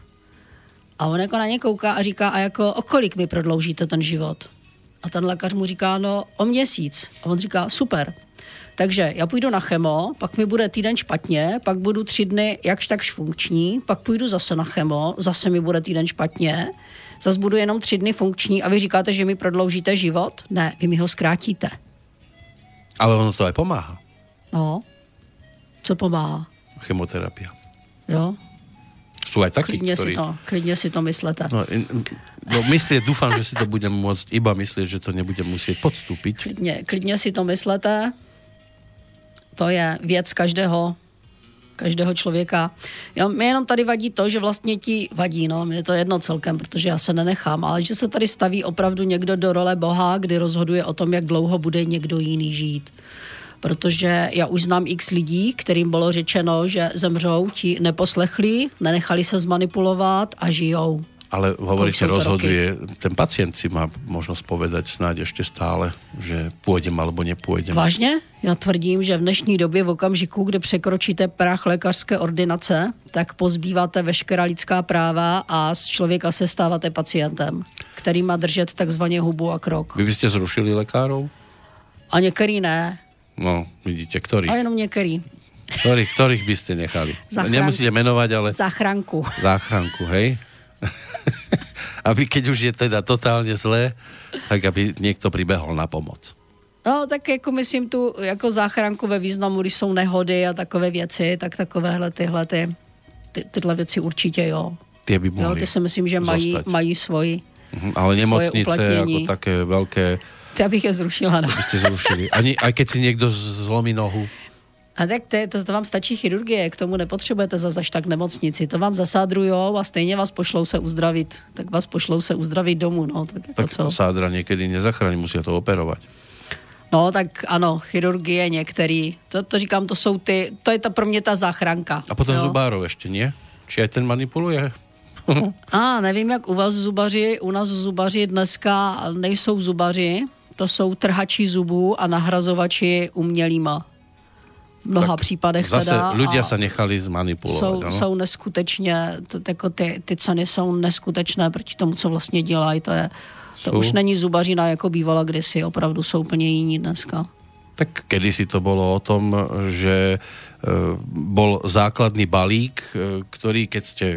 A on jako na ně kouká a říká, a jako o kolik mi prodloužíte ten život? A ten lékař mu říká, no o měsíc. A on říká, super, takže já půjdu na chemo, pak mi bude týden špatně, pak budu tři dny jakž takž funkční, pak půjdu zase na chemo, zase mi bude týden špatně, zase budu jenom tři dny funkční a vy říkáte, že mi prodloužíte život? Ne, vy mi ho zkrátíte. Ale ono to aj pomáhá. No, co pomáhá? Chemoterapia. Jo, sú aj takí, klidně ktorí... Si to, klidně si to myslete. No, in, no myslieť, dúfam, že si to budem môcť iba myslieť, že to nebudem musieť podstúpiť. Klidně, klidně si to myslete. To je věc každého každého člověka. Jo, mě jenom tady vadí to, že vlastně ti vadí, no, je to jedno celkem, protože já se nenechám, ale že se tady staví opravdu někdo do role Boha, kdy rozhoduje o tom, jak dlouho bude někdo jiný žít. Protože já už znám x lidí, kterým bylo řečeno, že zemřou, ti neposlechli, nenechali se zmanipulovat a žijou. Ale hovoríte, rozhoduje, roky. ten pacient si má možnosť povedať snáď ešte stále, že pôjdem alebo nepôjdem. Vážně? Já tvrdím, že v dnešní době v okamžiku, kdy překročíte prach lékařské ordinace, tak pozbýváte veškerá lidská práva a z člověka se stáváte pacientem, který má držet takzvaně hubu a krok. Vy byste zrušili lékárov? A některý ne. No, vidíte, ktorý? A jenom některý. Ktorých, ktorých by ste nechali? Zachránku. Nemusíte menovať, ale... Záchranku. Záchranku, hej? aby keď už je teda totálně zlé, tak aby někdo přibehol na pomoc. No, tak jako myslím tu jako záchranku ve významu, když jsou nehody a takové věci, tak takovéhle tyhle ty, ty, tyhle věci určitě jo. Ty by mohly jo, ty si myslím, že mají, mají svoji mhm, Ale nemocnice jako také velké... Ty bych je zrušila, no. Byste zrušili. Ani, aj keď si někdo zlomí nohu. A tak to, to, to vám stačí chirurgie, k tomu nepotřebujete zase až tak nemocnici. To vám zasádrujou a stejně vás pošlou se uzdravit. Tak vás pošlou se uzdravit domů. No, tak, jako tak co? sádra někdy nezachrání, musí to operovat. No, tak ano, chirurgie některý. To, to říkám, to jsou ty, to je ta pro mě ta záchranka. A potom jo? zubárov ještě, nie? Či ten manipuluje? A nevím, jak u vás zubaři, u nás zubaři dneska nejsou zubaři, to jsou trhači zubů a nahrazovači umělýma mnoha tak případech zase teda. Ľudia sa nechali zmanipulovat. Jsou, no? jsou neskutečně, to, jako ty, ty ceny jsou neskutečné proti tomu, co vlastně dělají. To, je, to jsou? už není zubařina, jako bývala kdysi, opravdu jsou úplně jiní dneska. Tak kedysi to bylo o tom, že uh, bol základný balík, uh, ktorý keď ste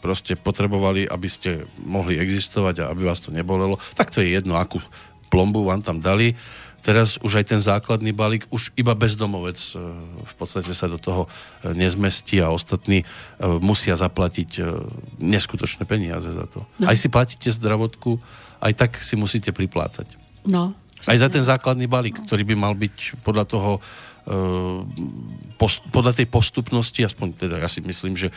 prostě potrebovali, aby ste mohli existovať a aby vás to nebolelo, tak to je jedno, akú plombu vám tam dali teraz už aj ten základný balík, už iba bezdomovec e, v podstate sa do toho e, nezmestí a ostatní e, musia zaplatiť neskutočné peniaze za to. No. Aj si platíte zdravotku, aj tak si musíte priplácať. No. Aj za ten základný balík, ktorý by mal byť podľa toho podľa tej postupnosti, aspoň teda ja si myslím, že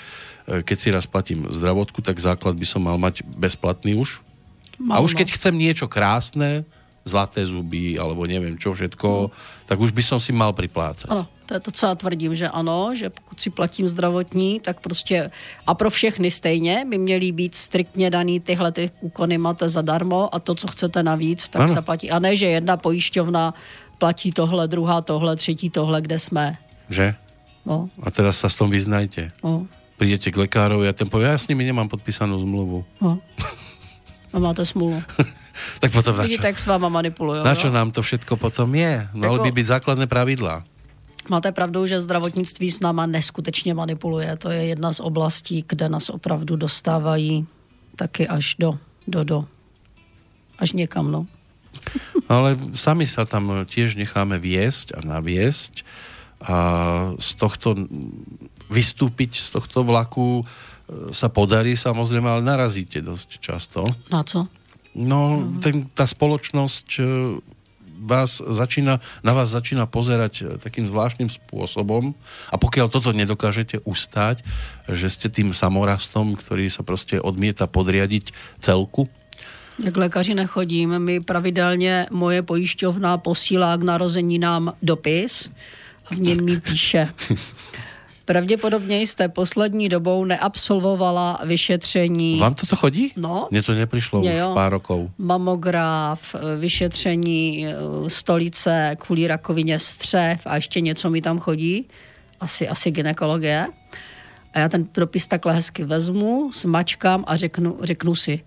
keď si raz platím zdravotku, tak základ by som mal mať bezplatný už. Mal, a už keď chcem niečo krásne, zlaté zuby, alebo nevím čo všetko, tak už by som si mal priplácať. Ano, to je to, co já tvrdím, že ano, že pokud si platím zdravotní, tak prostě a pro všechny stejně by měly být striktně daný tyhle ty úkony máte zadarmo a to, co chcete navíc, tak ano. se platí. A ne, že jedna pojišťovna platí tohle, druhá tohle, třetí tohle, kde jsme. Že? No. A teraz sa s tom vyznajte. No. Prídete k lekárovi a ten povie, ja s nimi nemám podpísanú zmluvu. No. A máte smůlu. tak potom na? Vidíte, jak s váma manipulují. Na čo nám to všetko potom je? No, Jako- by být základné pravidla. Máte pravdu, že zdravotnictví s náma neskutečně manipuluje. To je jedna z oblastí, kde nás opravdu dostávají taky až do, do, do. Až někam, no. Ale sami sa tam tiež necháme viesť a naviesť a z tohto vystúpiť z tohto vlaku sa podarí samozrejme, ale narazíte dosť často. Na co? No, ten, tá spoločnosť e, vás začína, na vás začína pozerať e, takým zvláštnym spôsobom a pokiaľ toto nedokážete ustať, že ste tým samorastom, ktorý sa prostě odmieta podriadiť celku, Jak lékaři nechodím, mi pravidelně moje pojišťovna posílá k narozeninám dopis a v něm mi píše. Pravděpodobně jste poslední dobou neabsolvovala vyšetření vám toto chodí? No. Mne to neprišlo Mně už jo. pár rokov. mamograf, vyšetření eh, stolice kvůli rakovině střev a ještě něco mi tam chodí, asi, asi ginekologie. A já ten dopis takhle hezky vezmu, zmačkám a řeknu, řeknu si,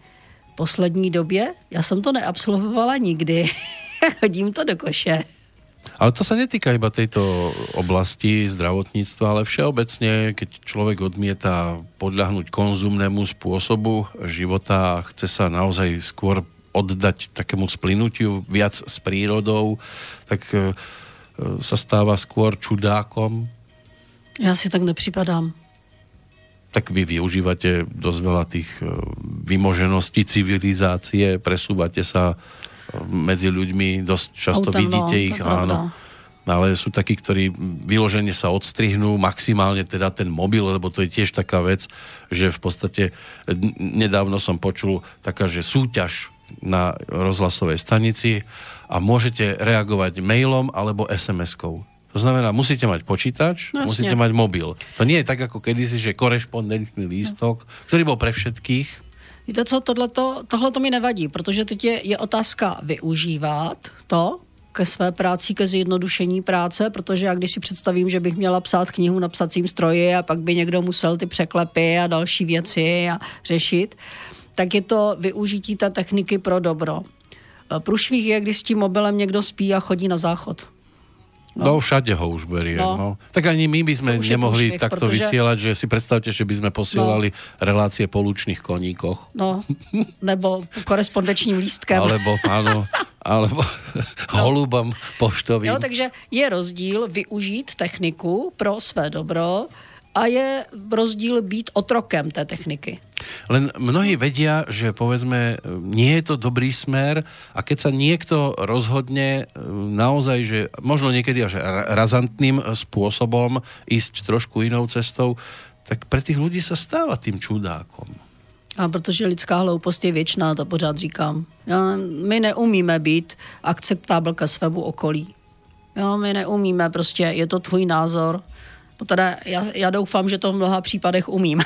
poslední době, já jsem to neabsolvovala nikdy, hodím to do koše. Ale to sa netýka iba tejto oblasti zdravotníctva, ale všeobecne, keď človek odmieta podľahnuť konzumnému spôsobu života a chce sa naozaj skôr oddať takému splynutiu viac s prírodou, tak e, e, sa stáva skôr čudákom. Já si tak nepřipadám. Tak vy využívate dosť veľa tých e, vymožeností civilizácie, presúvate sa medzi ľuďmi, dosť často Autem, no, vidíte to ich, je pravda. áno. Ale sú takí, ktorí vyložene sa odstrihnú, maximálne teda ten mobil, lebo to je tiež taká vec, že v podstate nedávno som počul taká, že súťaž na rozhlasovej stanici a môžete reagovať mailom alebo SMS-kou. To znamená, musíte mať počítač, No, musíte mať mobil. To nie je tak ako kedysi, že korešpondenčný lístok, ktorý bol pre všetkých, Víte co, tohleto, tohleto mi nevadí, protože teď je, je otázka využívat to ke své práci, ke zjednodušení práce, protože já když si představím, že bych měla psát knihu na psacím stroji a pak by někdo musel ty překlepy a další věci a řešit, tak je to využití té techniky pro dobro. Průšvih je, když s tím mobilem někdo spí a chodí na záchod. No, všade ho už berie. No. No. No. Tak ani my by sme nemohli průšvih, takto protože- vysielať, že si predstavte, že by sme posielali relácie po lučných koníkoch. No, nebo korespondenčním lístkem. Alebo, áno, alebo holubom poštovým. Jo, takže je rozdíl využít techniku pro své dobro a je rozdíl být otrokem té techniky. Len mnohí vedia, že povedzme, nie je to dobrý smer a keď sa niekto rozhodne e, naozaj, že možno niekedy až ra- razantným spôsobom ísť trošku inou cestou, tak pre tých ľudí sa stáva tým čudákom. A protože lidská hloupost je věčná, to pořád říkám. Jo, my neumíme být akceptábl ke svému okolí. Jo, my neumíme, prostě je to tvůj názor. No Teda já, já doufám, že to v mnoha případech umím.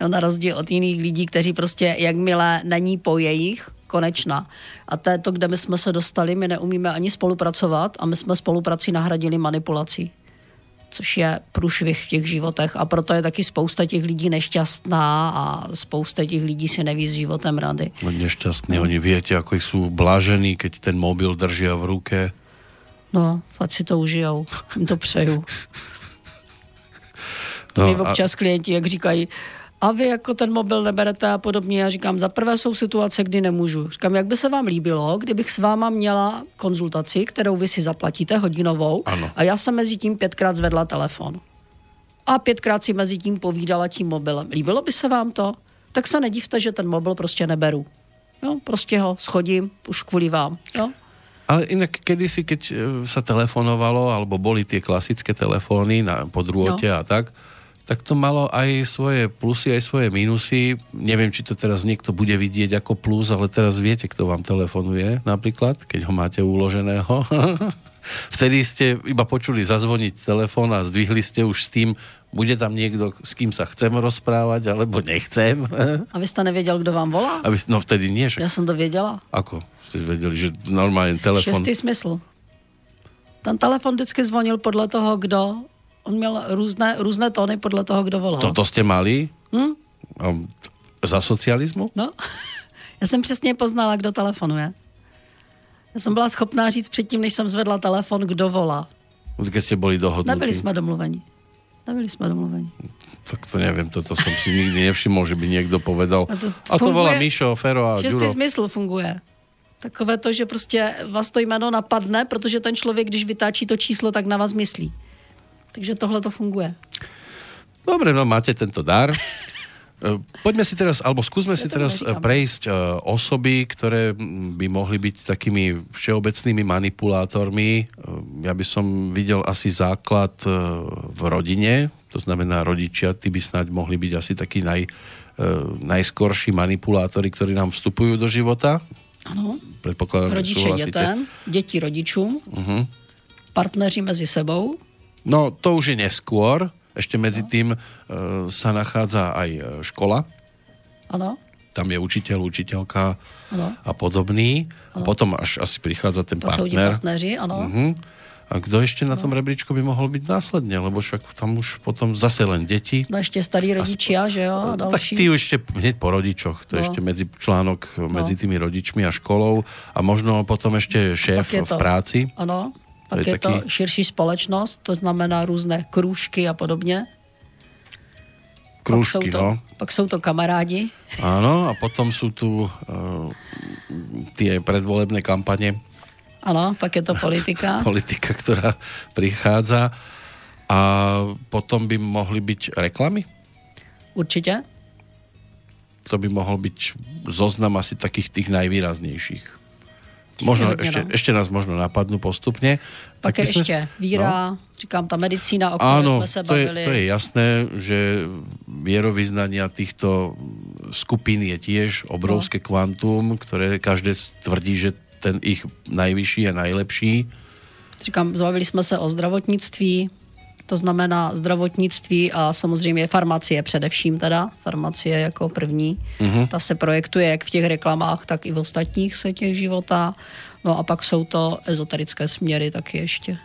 jo, na rozdíl od jiných lidí, kteří prostě, jakmile není po jejich, konečná. A to je to, kde my jsme se dostali, my neumíme ani spolupracovat a my jsme spoluprací nahradili manipulací což je průšvih v těch životech a proto je taky spousta těch lidí nešťastná a spousta těch lidí si neví s životem rady. No nešťastní, oni viete, ako ich sú blažení, keď ten mobil držia v ruke. No, ať si to užijou, jim to přeju. To No, mi a- občas klienti, jak říkají, a vy jako ten mobil neberete a podobně. Já říkám, za prvé jsou situace, kdy nemůžu. Říkám, jak by se vám líbilo, kdybych s váma měla konzultaci, kterou vy si zaplatíte hodinovou Ano. a já jsem mezi tím pětkrát zvedla telefon. A pětkrát si mezi tím povídala tím mobilem. Líbilo by se vám to? Tak se nedivte, že ten mobil prostě neberu. Jo, prostě ho schodím už kvůli vám. Jo? Ale inak kedysi, keď e, sa telefonovalo, alebo boli tie klasické telefóny na podrôte no. a tak, tak to malo aj svoje plusy, aj svoje minusy. Neviem, či to teraz niekto bude vidieť ako plus, ale teraz viete, kto vám telefonuje napríklad, keď ho máte uloženého. Vtedy ste iba počuli zazvoniť telefón a zdvihli ste už s tým, bude tam niekto, s kým sa chcem rozprávať, alebo nechcem. A vy jste nevěděl, kdo vám volá? Aby, no vtedy nie, však Já jsem to věděla. ako ste vedeli, že normálne telefon... Šestý smysl. Ten telefon vždycky zvonil podle toho, kdo. On měl různé, různé tóny podle toho, kdo volal. Toto ste mali? Hm? Za socializmu? No. Já jsem přesně poznala, kdo telefonuje. Já jsem byla schopná říct předtím, než jsem zvedla telefon, kdo volá. Když jste byli dohodnutí. Nebyli jsme domluveni. Nebyli jsme domluveni. Tak to nevím, toto jsem si nikdy nevšiml, že by někdo povedal. A to A to funguje- volá Míšo, Fero a Šestý smysl funguje. Takové to, že prostě vás to jméno napadne, protože ten člověk, když vytáčí to číslo, tak na vás myslí. Takže tohle to funguje. Dobre, no máte tento dar. E, Poďme si teraz, alebo skúsme si teraz neříkam. e, prejsť e, osoby, ktoré by mohli byť takými všeobecnými manipulátormi. E, Ja by som videl asi základ v rodine, to znamená rodičia, tí by snáď mohli byť asi takí naj, najskorší manipulátori, ktorí nám vstupujú do života. Ano. Predpokladám, že Rodiče súhlasíte. dětem, děti rodičům, Mhm. partneři mezi sebou, No, to už je neskôr. Ešte medzi tým e, sa nachádza aj e, škola. ano, Tam je učiteľ, učiteľka ano. a podobný. A potom až asi prichádza ten ti partner. partneři, ano. Mhm. A kdo ešte na tom rebríčku by mohol byť následne? Lebo však tam už potom zase len deti. No ještě starý rodičia, že jo, a Tak další. ty ešte hneď po rodičoch, to No. ešte medzi článok medzi tými rodičmi a školou a možno potom ešte šéf pak je v práci. Ano, To pak je je, to taky- širší společnost, to znamená různé krůžky a podobně. Krúžky, pak, jsou to, no. pak jsou to kamarádi, Áno, a potom sú tu uh, tie predvolebné kampane, ano, pak je to politika. politika, ktorá prichádza a potom by mohli byť reklamy? Určitě. To by mohol byť zoznam asi takých tých najvýraznejších. Možno, ešte, no. ešte nás možno napadnú postupne. Pak Tak je by sme- ještě víra, říkám, ta medicína, o které Áno, jsme se to je, bavili. to je jasné, že vierovýznania týchto skupín je tiež obrovské No. kvantum, ktoré každé tvrdí, že ten ich najvyšší a najlepší. Říkám, bavili jsme se o zdravotnictví, to znamená zdravotnictví a samozřejmě farmacie především teda, farmacie jako první. Mhm. Ta se projektuje jak v těch reklamách, tak i v ostatních setích života. No a pak jsou to ezoterické směry taky ještě.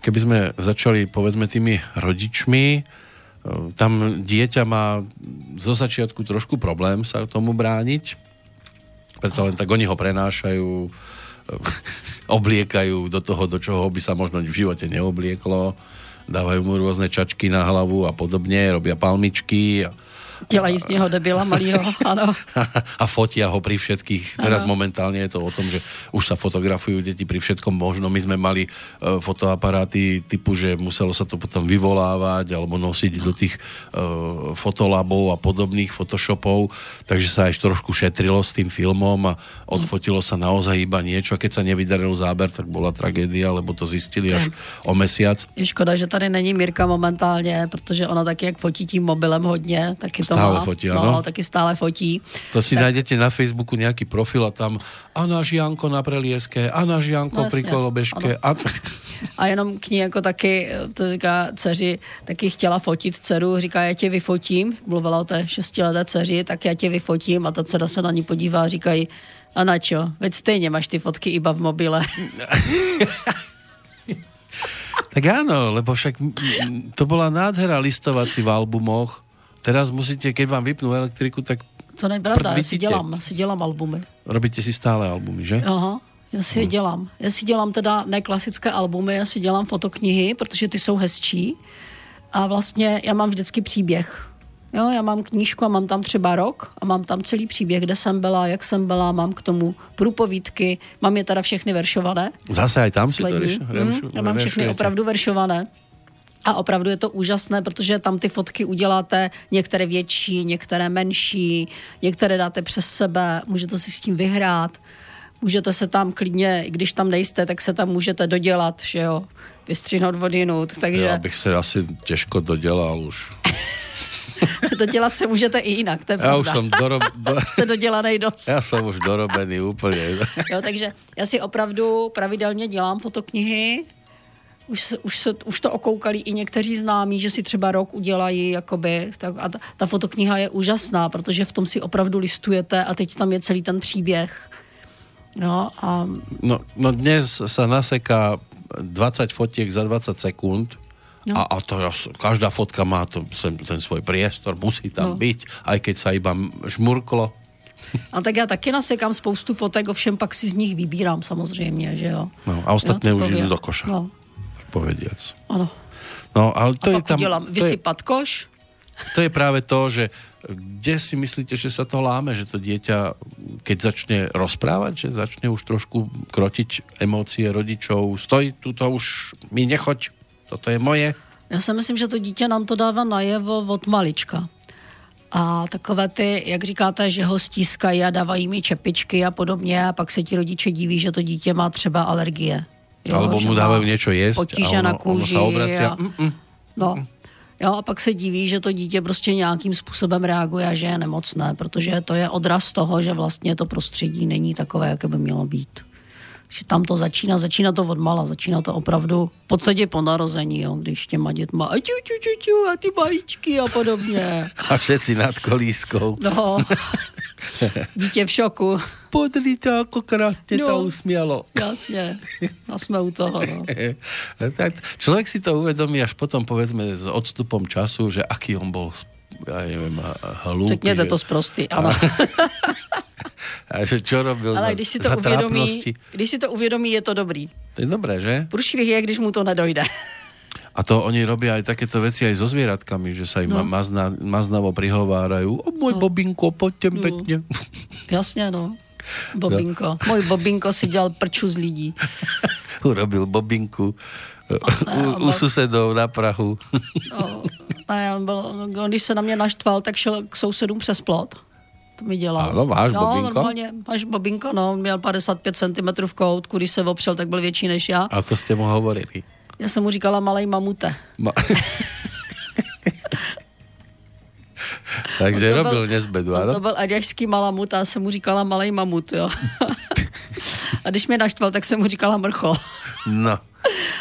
Keby sme začali, povedzme, tými rodičmi, e, tam dieťa má zo začiatku trošku problém sa tomu brániť. Predsa len tak oni ho prenášajú, e, obliekajú do toho, do čoho by sa možno v živote neoblieklo. Dávajú mu rôzne čačky na hlavu a podobne, robia palmičky a, Dělají z něho debila malýho, ano. a fotia ho pri všetkých. Teraz momentálne je to o tom, že už sa fotografujú deti pri všetkom. Možno my sme mali uh, fotoaparáty typu, že muselo sa to potom vyvolávať alebo nosiť do tých uh, fotolabov a podobných photoshopov, takže sa aj trošku šetrilo s tým filmom a odfotilo sa naozaj iba niečo. A keď sa nevydaril záber, tak bola tragédia, lebo to zistili až o mesiac. Je škoda, že tady není Mirka momentálně, protože ona taky jak fotí tím mobilem hodně, taky Stále má. fotí, no, ano. taky stále fotí. To si Tak- nájdete na Facebooku nejaký profil a tam a náš Janko na prelieske, a náš Janko No pri jasně, kolobežke. A... A jenom k ní jako taky, to říká dceři, taky chtěla fotit dceru, říká, já tě vyfotím, mluvila o té šestileté dceři, tak já tě vyfotím a ta dcera se na ní podívá a říkají, a na čo? Veď stejně máš ty fotky iba v mobile. Tak áno, lebo však to bola nádhera listovať si v albumoch. Teraz musíte, keď vám vypnú elektriku, tak To není pravda, já si dělám, já si dělám albumy. robíte si stále albumy, že? Aha, já si je dělám. Já si dělám teda ne klasické albumy, já si dělám fotoknihy, protože ty jsou hezčí. A vlastně já mám vždycky příběh. Jo, já mám knížku a mám tam třeba rok a mám tam celý příběh, kde jsem byla, jak jsem byla, mám k tomu průpovídky, mám je teda všechny veršované. Zase aj tam si to reš, Mm, remšu, já mám všechny opravdu veršované. A opravdu je to úžasné, protože tam ty fotky uděláte některé větší, některé menší, některé dáte přes sebe, můžete si s tím vyhrát, můžete se tam klidně, i když tam nejste, tak se tam můžete dodělat, že jo, vystřihnout vodinut, takže Ja bych se asi těžko dodělal už. dodělat se můžete i jinak, to je Já už pravda. jsem dorob... do... Jste dodělanej dost. Já jsem už dorobený úplně. Jo, takže já si opravdu pravidelně dělám fotoknihy. Už, se, už, se, už to okoukali i někteří známí, že si třeba rok udělají, jakoby, tak, a ta, ta fotokniha je úžasná, protože v tom si opravdu listujete a teď tam je celý ten příběh. No a No, no dnes sa naseká 20 fotiek za 20 sekúnd No. a, a to, každá fotka má to, ten svoj priestor, musí tam No. byť, aj keď sa iba žmurklo. A tak já taky nasekám spoustu fotek, ovšem pak si z nich vybírám samozřejmě, že jo. No, a ostatné Jo, už idú do koša, No, povediac. ano. No, ale to A je tam... udělám To je, koš, to je práve to, že kde si myslíte, že sa to láme, že to dieťa, keď začne rozprávať, že začne už trošku krotiť emócie rodičov, stoj, tu to už mi nechoď, toto je moje. Já si myslím, že to dítě nám to dává najevo od malička. A takové ty, jak říkáte, že ho stískají a dávají mi čepičky a podobně a pak se ti rodiče diví, že to dítě má třeba alergie. Alebo mu má dávajú niečo jesť potíže na kůži. ono sa obracia. a, Mm, mm. no, jo, a pak se diví, že to dítě prostě nějakým způsobem reaguje a že je nemocné, protože to je odraz toho, že vlastně to prostředí není takové, jaké by mělo být. Že tam to začíná, začíná to od mala, začíná to opravdu v podstatě po narození, jo, když těma dětma a ťu, ťu, ťu, ťu, a ty vajíčky a podobně. A všetci nad kolískou. No, dítě v šoku, Podrite, ako krásne No. to usmialo. jasně. A jsme u toho, no. tak človek si to uvedomí až potom, povedzme, s odstupom času, že aký on bol ja neviem, a- a hlúpy. Řekněte to zprostý, ano. a že čo robil Ale za, když si to uvědomí, když si to uvědomí, je to dobrý. To je dobré, že? Průšvih je, když mu to nedojde. A to oni robia aj takéto veci aj so zvieratkami, že sa im no. No. mazna, maznavo prihovárajú. O môj no. No. bobinko, poďte no. pekne. Jasně, no. Bobinko. Můj Bobinko si dělal prču z lidí. Urobil bobinku u, u susedov na Prahu. No, ne, on byl, on, když se na mě naštval, tak šel k sousedům přes plot. To mi dělal. Ano, váš no, Bobinko? normálně, máš Bobinko, no, on měl 55 cm v koutku, když se opřel, tak byl větší než já. A to ste mu hovorili. Já jsem mu říkala malej mamute. Ma... Takže to robil byl- nezbedu, On to byl aďašský malamut a jsem mu říkala malej mamut, jo. a když mě naštval, tak jsem mu říkala mrcho. No.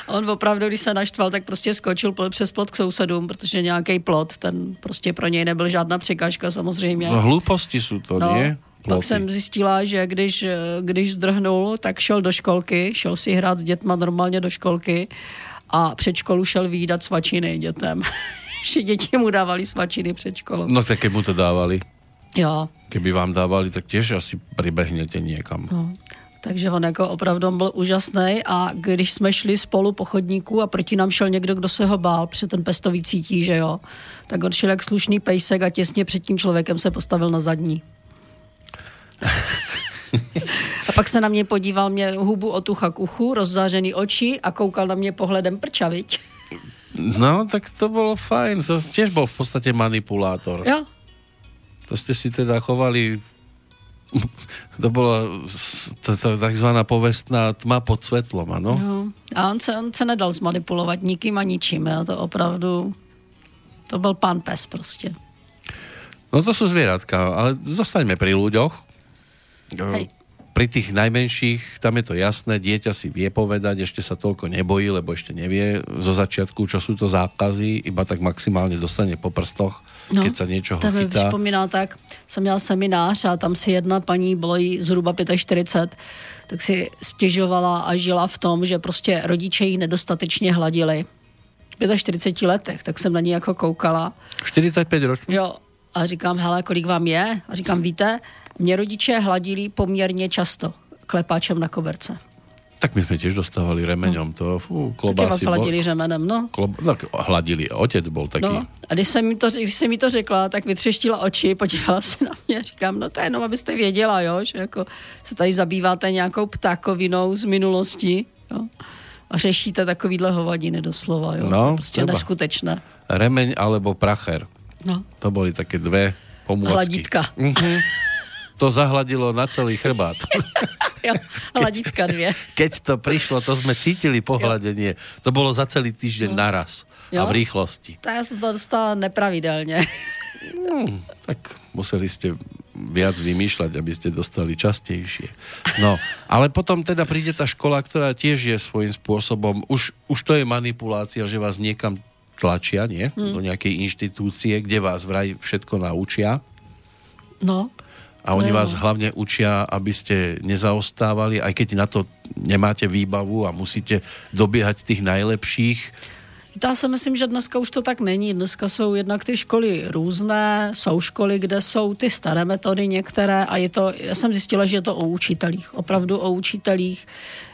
On opravdu, když se naštval, tak prostě skočil přes plot k sousedům, protože nějaký plot, ten prostě pro něj nebyl žádná překážka samozřejmě. no hlúposti sú to, No, nie? pak Ploty. jsem zjistila, že když, eh, když zdrhnul, tak šel do školky, šel si hrát s dětma normálně do školky a před školu šel výdat svačiny dětem. že děti mu dávali svačiny před školou. No tak mu to dávali, Jo, keby vám dávali, tak tiež asi pribehnete niekam. no. Takže on jako opravdu byl úžasný a když jsme šli spolu po chodníku a proti nám šel někdo, kdo se ho bál, protože ten pestový cítí, že jo, tak on šel jak slušný pejsek a těsně před tím člověkem se postavil na zadní. A pak se na mě podíval, mě hubu od ucha k uchu, rozzářený oči a koukal na mě pohledem prča, viď? No, tak to bolo fajn. To tiež bol v podstate manipulátor. Jo, To ste si teda chovali... To to, takzvaná povestná tma pod svetlom, ano? jo. A on se, on se nedal zmanipulovat nikým a ničím, jo? to opravdu, to byl pán pes prostě. No to sú zvieratka, ale zostaňme pri ľuďoch. Hej. Pri tých najmenších, tam je to jasné, dieťa si vie povedať, ešte sa toľko nebojí, lebo ešte nevie zo začiatku, čo sú to zákazy, iba tak maximálne dostane po prstoch, no, keď sa mi chytá. připomíná tak, jsem měla seminář a tam si jedna paní, bylo jí zhruba 45, tak si stěžovala a žila v tom, že prostě rodiče ji nedostatečně hladili. V 45 letech, tak jsem na ní jako koukala. 45 ročný? Jo, a říkám, hele, kolik vám je? A říkám, víte, mě rodiče hladili poměrně často klepáčem na koberce. Tak my sme tiež dostávali remeňom to, fú, Taky vás klobásy. bol- hladili řemenem, no. Klob... No, hladili, otec bol taký. No, a když jsem, mi to, když jsem mi to řekla, tak vytřeštila oči, podívala se na mě a říkám, no to je jenom, abyste věděla, jo, že jako se tady zabýváte nějakou ptákovinou z minulosti, jo, a řešíte takovýhle hovadiny doslova, jo, No, to je prostě treba. neskutečné. Remeň alebo pracher. No, To boli také dve pomôcky. hladítka, Mhm. To zahladilo na celý chrbát. jo, hladítka dvě. Keď to prišlo, to sme cítili pohľadenie. To bolo za celý týždeň naraz. A Jo. v rýchlosti. Tak já jsem to dostala nepravidelně. Hmm, tak museli ste viac vymýšľať, aby ste dostali častejšie. No, ale potom teda príde tá škola, ktorá tiež je svojím spôsobom, už, už to je manipulácia, že vás niekam tlačia, nie? Hmm. Do nejakej inštitúcie, kde vás vraj všetko naučia. No, A oni je vás ono. hlavne učia, aby ste nezaostávali, aj keď na to nemáte výbavu a musíte dobiehať tých najlepších. Já si myslím, že dneska už to tak není. Dneska jsou jednak ty školy různé, jsou školy, kde jsou ty staré metody některé a je to, já jsem zjistila, že je to o učitelích, opravdu o učitelích,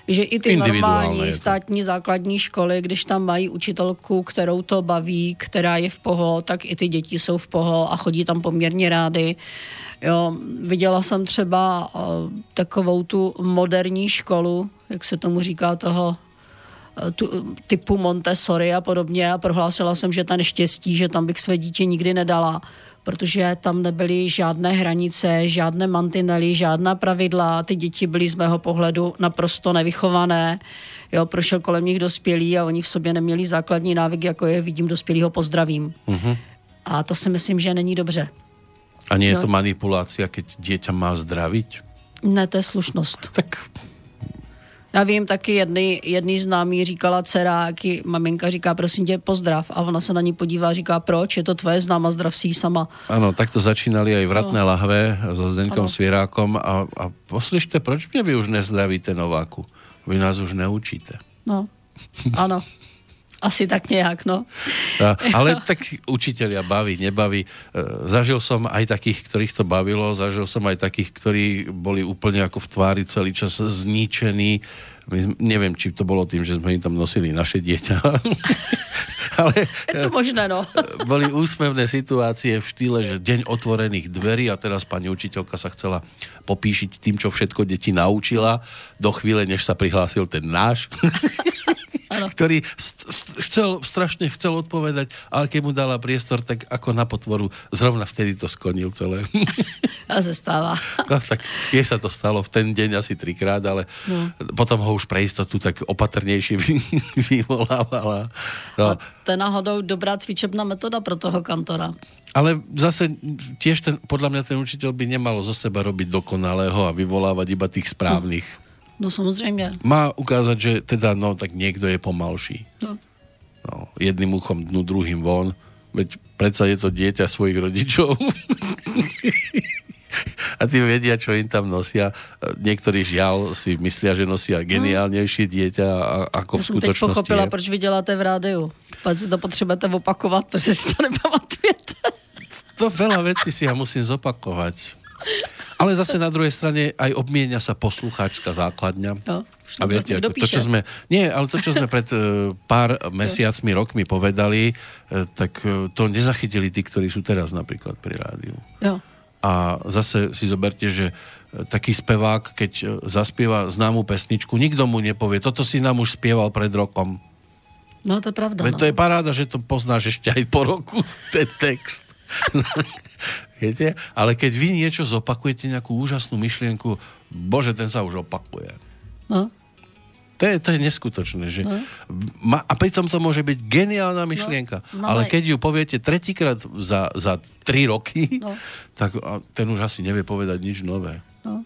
že i ty normální státní základní školy, když tam mají učitelku, kterou to baví, která je v poho, tak i ty děti jsou v poho a chodí tam poměrně rády. Jo, viděla jsem třeba uh, takovou tu moderní školu, jak se tomu říká, toho Eh, tu, typu Montessori a podobně a prohlásila jsem, že ta neštěstí, že tam bych své dítě nikdy nedala, protože tam nebyly žádné hranice, žádné mantinely, žádná pravidla, ty děti byly z mého pohledu naprosto nevychované. Jo, prošel kolem nich dospělí a oni v sobě neměli základní návyk, jako je vidím dospělýho pozdravím. Uh-huh. A to si myslím, že není dobře. A nie je to manipulácia, keď dieťa má zdraviť? Ne, to je slušnost. Tak já vím taky jedný, jedný známý říkala dcera, jaký maminka říká, prosím tě, pozdrav. A ona se na ní podívá říká, proč, je to tvoje známa, zdrav si sama. Ano, tak to začínali aj vratné no. lahve so Zdeňkom Svierákom a, a poslyšte, proč mě vy už nezdravíte Nováku? Vy nás už neučíte. No, ano. Asi tak nějak, no. Ale tak učiteľia baví, nebaví. E, zažil som aj takých, ktorých to bavilo, zažil som aj takých, ktorí boli úplne ako v tvári celý čas zničení. My, neviem, či to bolo tým, že sme im tam nosili naše dieťa. ale je to možné, no. boli úsmevné situácie v štýle, že deň otvorených dverí a teraz pani učiteľka sa chcela popíšiť tým, čo všetko deti naučila do chvíle, než sa prihlásil ten náš ano. ktorý chcel, strašne chcel odpovedať, ale keď mu dala priestor, tak ako na potvoru, zrovna vtedy to skonil celé. A se stáva. No, tak je sa to stalo v ten deň asi trikrát, ale no. potom ho už pre istotu tak opatrnejšie vyvolávala. No. A to je náhodou dobrá cvičebná metoda pro toho kantora. Ale zase tiež ten, podľa mňa ten učiteľ by nemal zo seba robiť dokonalého a vyvolávať iba tých správnych. No No samozřejmě. Má ukázať, že teda no, tak niekto je pomalší. No. No, jedným uchom dnu, druhým von. Veď predsa je to dieťa svojich rodičov. a tí vedia, čo im tam nosia. Niektorí žiaľ si myslia, že nosia geniálnejšie dieťa ako v skutočnosti. Já jsem teď pochopila, je. proč vy děláte v rádiu. Pak si to potřebujete opakovat, protože si to nepamatujete. To veľa vecí si ja musím zopakovať. Ale zase na druhej strane aj obmienia sa poslucháčska základňa. Jo, a viete, ako to, čo sme, nie, ale to, čo sme pred uh, pár mesiacmi, rokmi povedali, uh, tak uh, to nezachytili tí, ktorí sú teraz napríklad pri rádiu. Jo. A zase si zoberte, že taký spevák, keď zaspieva známu pesničku, nikto mu nepovie, toto si nám už spieval pred rokom. No to je pravda. Veď no. to je paráda, že to poznáš ešte aj po roku, ten text. Viete? Ale keď vy niečo zopakujete, nejakú úžasnú myšlienku, bože, ten sa už opakuje. No. To je, to je neskutočné. Že no. ma, a pritom to môže byť geniálna no, myšlienka. No, ale keď ju poviete tretíkrát za, za tri roky, no. tak ten už asi nevie povedať nič nové. No.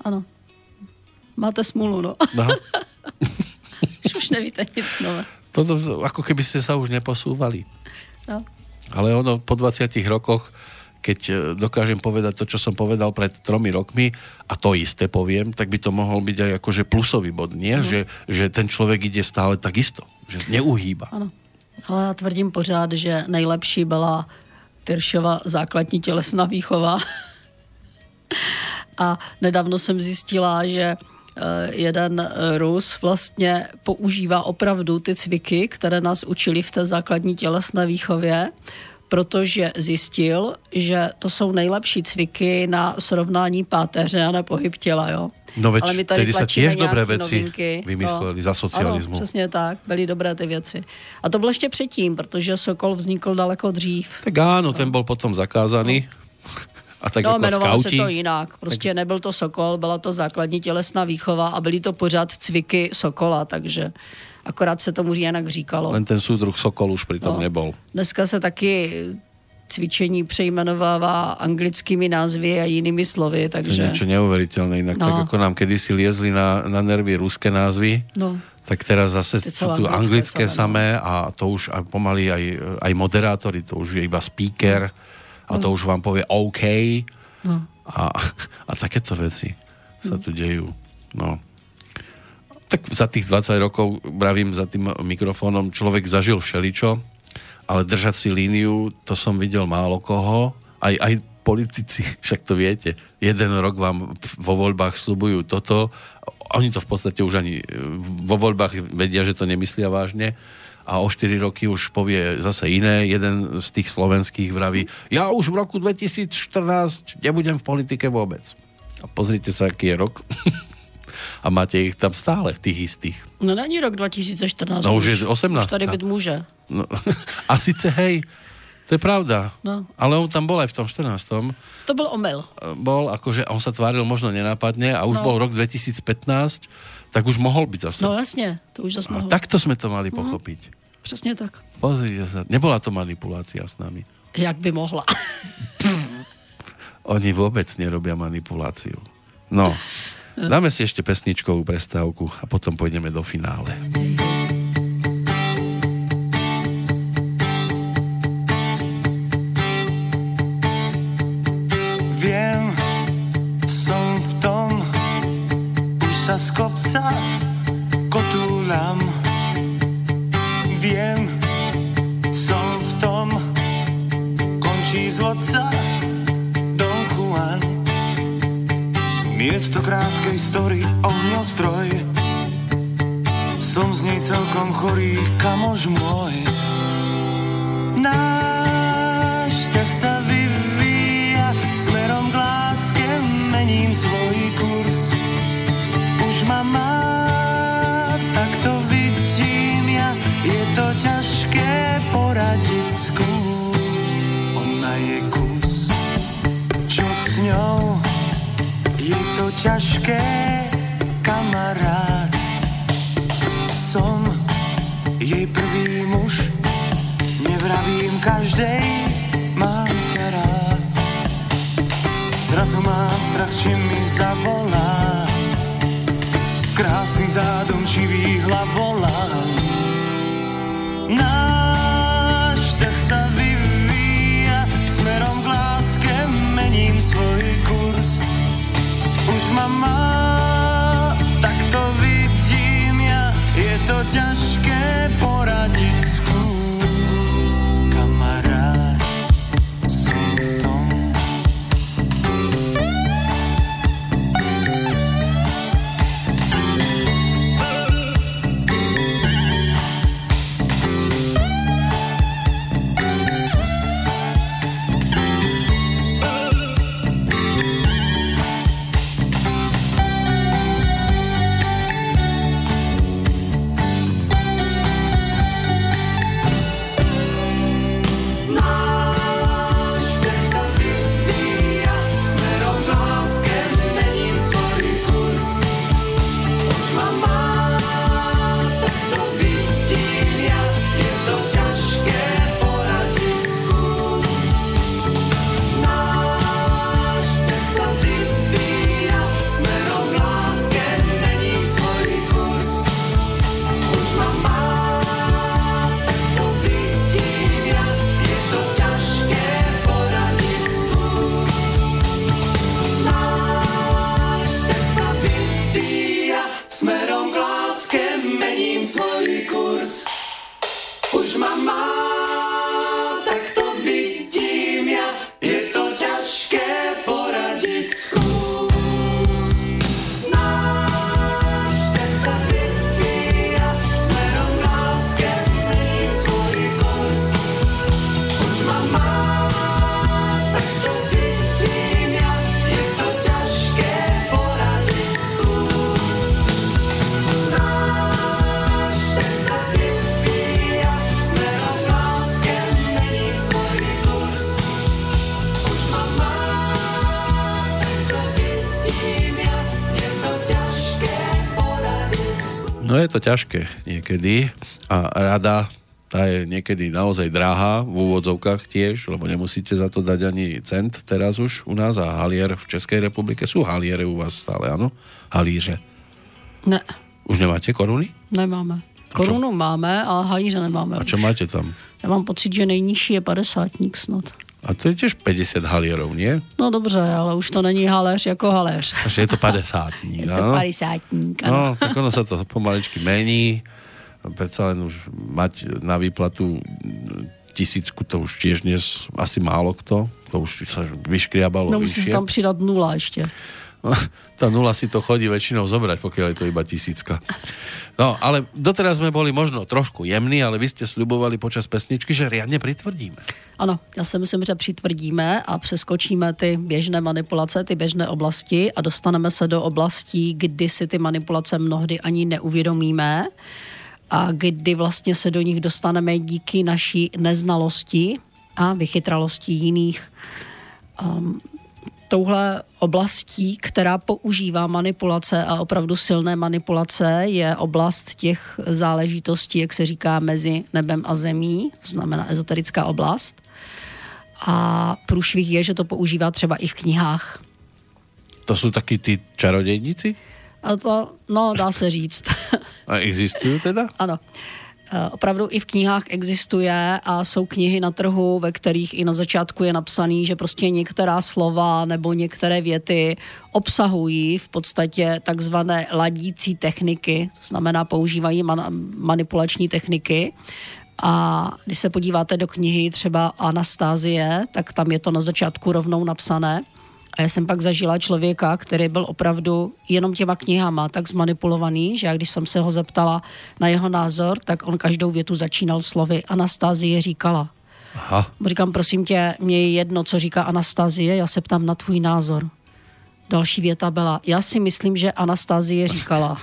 Áno. Máte smulu, no. no. už nevíte nic nové. Potom, ako keby ste sa už neposúvali. No. Ale ono po 20 rokoch keď e, dokážem povedať to, čo som povedal pred tromi rokmi a to isté poviem, tak by to mohol byť aj akože plusový bod, nie? No. Že, že ten člověk ide stále tak isto, že neuhýba. Ano. Ale já tvrdím pořád, že nejlepší byla Tyršova základní tělesná výchova. a nedávno jsem zjistila, že jeden Rus vlastně používá opravdu ty cviky, které nás učili v té základní tělesné výchově protože zjistil, že to jsou nejlepší cviky na srovnání páteře a na pohyb těla, jo. No veď, Ale my tady sa tiež dobré věci novinky. vymysleli no. za socialismu. Ano, přesně tak, byly dobré ty věci. A to bylo ještě předtím, protože Sokol vznikl daleko dřív. Tak áno, no. ten byl potom zakázaný. No. A tak no, jako jmenovalo skauti. se to jinak. Prostě tak... nebyl to Sokol, byla to základní tělesná výchova a byly to pořád cviky Sokola, takže akorát se tomu jinak říkalo. Len ten súdruh Sokol už přitom no. nebol. Dneska se taky cvičení přejmenovává anglickými názvy a jinými slovy, takže... To je něco neuvěřitelné, jinak no. tak jako nám kedysi liezli na, na nervy ruské názvy, no. tak teraz zase Teď jsou tu anglické samé, samé a to už a pomaly aj, aj moderátory, to už je iba speaker a to už vám povie OK no. a, a takéto věci sa no. tu dějí. No. tak za tých 20 rokov, bravím za tým mikrofónom, človek zažil všeličo, ale držať si líniu, to som videl málo koho. Aj, aj politici, však to viete, jeden rok vám vo voľbách slubujú toto, oni to v podstate už ani vo voľbách vedia, že to nemyslia vážne a o 4 roky už povie zase iné. Jeden z tých slovenských vraví, ja už v roku 2014 nebudem v politike vôbec. A pozrite sa, aký je rok. a máte ich tam stále, tých istých. No není rok 2014. No už, už je 18. Už tady byť může. No, a sice hej, to je pravda. No. Ale on tam bol aj v tom 14. To byl omyl. Bol, akože on sa tváril možno nenápadne a už No. bol rok 2015, tak už mohol byť zase. No jasně, to už zase a mohlo. takto sme to mali pochopiť. Přesně tak. Pozrite sa, nebola to manipulácia s nami. Jak by mohla. Oni vôbec nerobia manipuláciu. No, dáme si ešte pesničkovú prestávku a potom pôjdeme do finále. Sa z kopca kotúľam. Viem, som v tom, končí z vodca Don Juan. Miesto krátkej story, ohňostroj, som z nej celkom chorý, kamož môj. Náš vzťah sa vyvíja smerom k láske, mením svoj to ťažké poradiť skús. Ona je kus, čo s ňou, je to ťažké, kamarát. Som jej prvý muž, Nevravím každej, mám ťa rád. Zrazu mám strach, či mi zavolá. Krásny zádomčivý hlavolám. Náš je to ťažké niekedy a rada tá je niekedy naozaj drahá v úvodzovkách tiež, lebo nemusíte za to dať ani cent teraz už u nás a halier v Českej republike. Sú haliere u vás stále, áno? Halíře. Ne, Už nemáte koruny? nemáme. Korunu máme, ale halíře nemáme A čo už. máte tam? Já mám pocit, že nejnižší je padesátník snad. A to je tiež 50 halierov, nie? No dobře, ale už to není haléř jako haléř. Až je to 50 Je to padesátník, ano. No, tak ono sa to pomaličky mení. Predsa len už mať na výplatu tisícku, to už tiež dnes asi málo kto. To už sa vyškriabalo No musí se tam přidat nula ještě. Tá nula si to chodí väčšinou zobrať, pokiaľ je to iba tisícka. No, ale doteraz sme boli možno trošku jemní, ale vy ste sľubovali počas pesničky, že riadne pritvrdíme. Ano, já si myslím, že přitvrdíme a přeskočíme ty běžné manipulace, ty běžné oblasti a dostaneme se do oblastí, kdy si ty manipulace mnohdy ani neuvědomíme a kdy vlastně se do nich dostaneme díky naší neznalosti a vychytralosti jiných. Um, touhle oblastí, která používá manipulace a opravdu silné manipulace, je oblast těch záležitostí, jak se říká, mezi nebem a zemí, to znamená ezoterická oblast. A průšvih je, že to používá třeba i v knihách. To sú takí tí čarodejníci? A to, no, dá se říct. A existujú teda? ano. Eh, Opravdu i v knihách existuje a jsou knihy na trhu, ve kterých i na začátku je napsaný, že prostě některá slova nebo některé věty obsahují v podstatě takzvané ladící techniky, to znamená používají man- manipulační techniky. A když se podíváte do knihy třeba Anastázie, tak tam je to na začátku rovnou napsané. A já jsem pak zažila člověka, který byl opravdu jenom těma knihama tak zmanipulovaný, že já když jsem se ho zeptala na jeho názor, tak on každou větu začínal slovy Anastázie říkala. Aha. Říkám, prosím tě, mě je jedno, co říká Anastázie, já se ptám na tvůj názor. Další věta byla, já si myslím, že Anastázie říkala.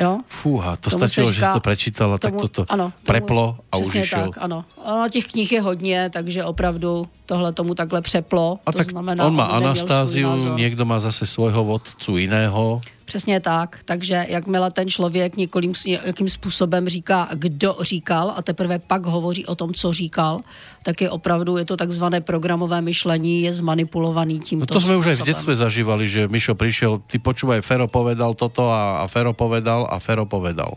Jo? Fúha, to Tomu stačilo, že si říká- to prečítala, tak toto ano, tomu- preplo a už tak, ano. Ano, těch knih je hodně, takže opravdu tohle tomu takhle přeplo. A to tak znamená, on má Anastáziu, niekto má zase svojho vodcu iného. Přesně tak, takže jakmile ten člověk několím, jakým způsobem říká, kdo říkal a teprve pak hovoří o tom, co říkal, tak je opravdu, je to takzvané programové myšlení, je zmanipulovaný No tímto to sme už aj v detstve zažívali, že Mišo prišiel, ty počúvaj, Fero povedal toto a, a Fero povedal a Fero povedal.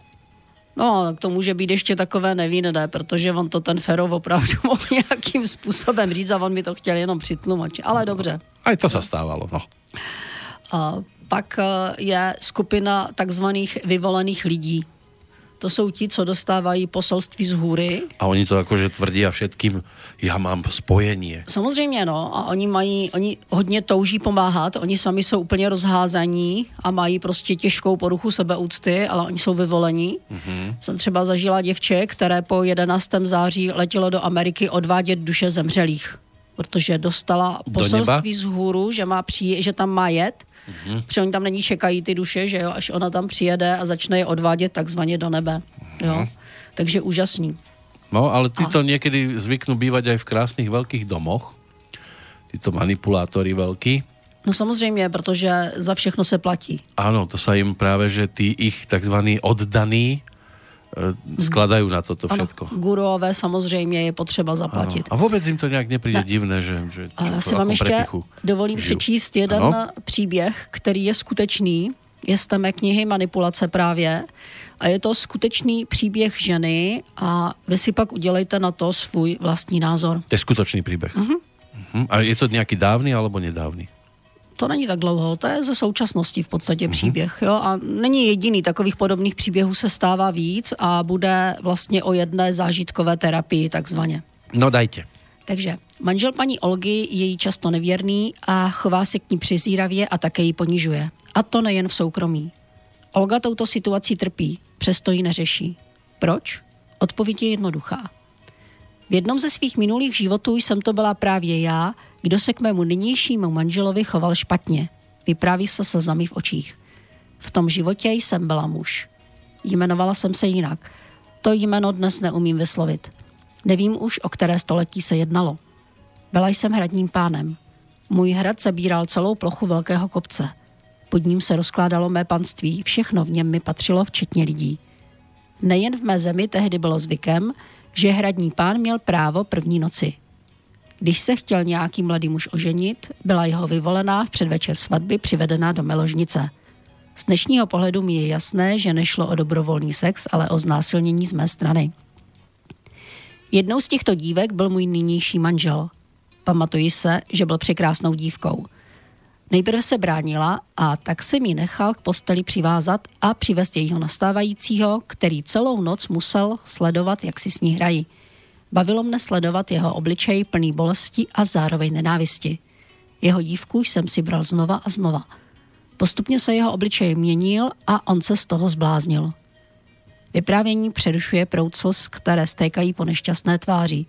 No, tak to může být ještě takové nevinné, protože on to ten Ferov opravdu mohl nějakým způsobem říct a on mi to chtěl jenom přitlumočit. Ale dobře. Aj to sa stávalo, no. A pak eh, je skupina takzvaných vyvolených lidí. To jsou ti, co dostávají poselství z hůry. A oni to akože tvrdia všetkým, ja mám spojenie. Samozřejmě, no. A oni mají, oni hodně touží pomáhat, oni sami jsou úplně rozházaní a mají prostě těžkou poruchu sebeúcty, ale oni jsou vyvolení. Mm-hmm. Jsem třeba zažila děvče, které po 11. září letělo do Ameriky odvádět duše zemřelých protože dostala Do poselství z hůru, že, má přijít, že tam má jet, mm-hmm. protože oni tam není čekají ty duše, že jo, až ona tam přijede a začne je odvádět takzvaně do nebe. Jo. Takže úžasný. No, ale títo niekedy zvyknú bývať aj v krásnych veľkých domoch. Títo manipulátori veľkí. No samozřejmě, protože za všechno se platí. Áno, to sa im práve, že tí ich tzv. oddaní e, skladajú na toto Ano, všetko. guruové samozřejmě je potřeba zaplatit. A vôbec im to nejak nepríde Ne. divné, že, že já v si vám akom ještě dovolím žijú. přečíst jeden Ano? příběh, který je skutečný. Je z té mé knihy Manipulace právě. A je to skutečný příběh ženy a vy si pak udělejte na to svůj vlastní názor. To je skutočný príbeh. Mhm. Uh-huh. A je to nejaký dávny alebo nedávny? To není tak dlouho, to je ze současnosti v podstatě Mhm. příběh. Jo? A není jediný, takových podobných příběhů se stává víc a bude vlastně o jedné zážitkové terapii takzvaně. No dajte. Takže manžel paní Olgy je jí často nevěrný a chová se k ní přizíravě a také ji ponižuje. A to nejen v soukromí. Olga touto situací trpí, přesto ji neřeší. Proč? Odpověď je jednoduchá. V jednom ze svých minulých životů jsem to byla právě já, kdo se k mému nynějšímu manželovi choval špatně. Vypráví se slzami v očích. V tom životě jsem byla muž. Jmenovala jsem se jinak. To jméno dnes neumím vyslovit. Nevím už, o které století se jednalo. Byla jsem hradním pánem. Můj hrad zabíral celou plochu velkého kopce. Pod ním se rozkládalo mé panství, všechno v něm mi patřilo, včetně lidí. Nejen v mé zemi tehdy bylo zvykem, že hradní pán měl právo první noci. Když se chtěl nějaký mladý muž oženit, byla jeho vyvolená v předvečer svatby přivedená do meložnice. Z dnešního pohledu mi je jasné, že nešlo o dobrovolný sex, ale o znásilnění z mé strany. Jednou z těchto dívek byl můj nynější manžel. Pamatuji se, že byl překrásnou dívkou. Nejprve se bránila a tak se mi nechal k posteli přivázat a přivést jejího nastávajícího, který celou noc musel sledovat, jak si s ní hrají. Bavilo mne sledovat jeho obličej plný bolesti a zároveň nenávisti. Jeho dívku jsem si bral znova a znova. Postupně se jeho obličej měnil a on se z toho zbláznil. Vyprávění přerušuje proud slz, které stékají po nešťastné tváři.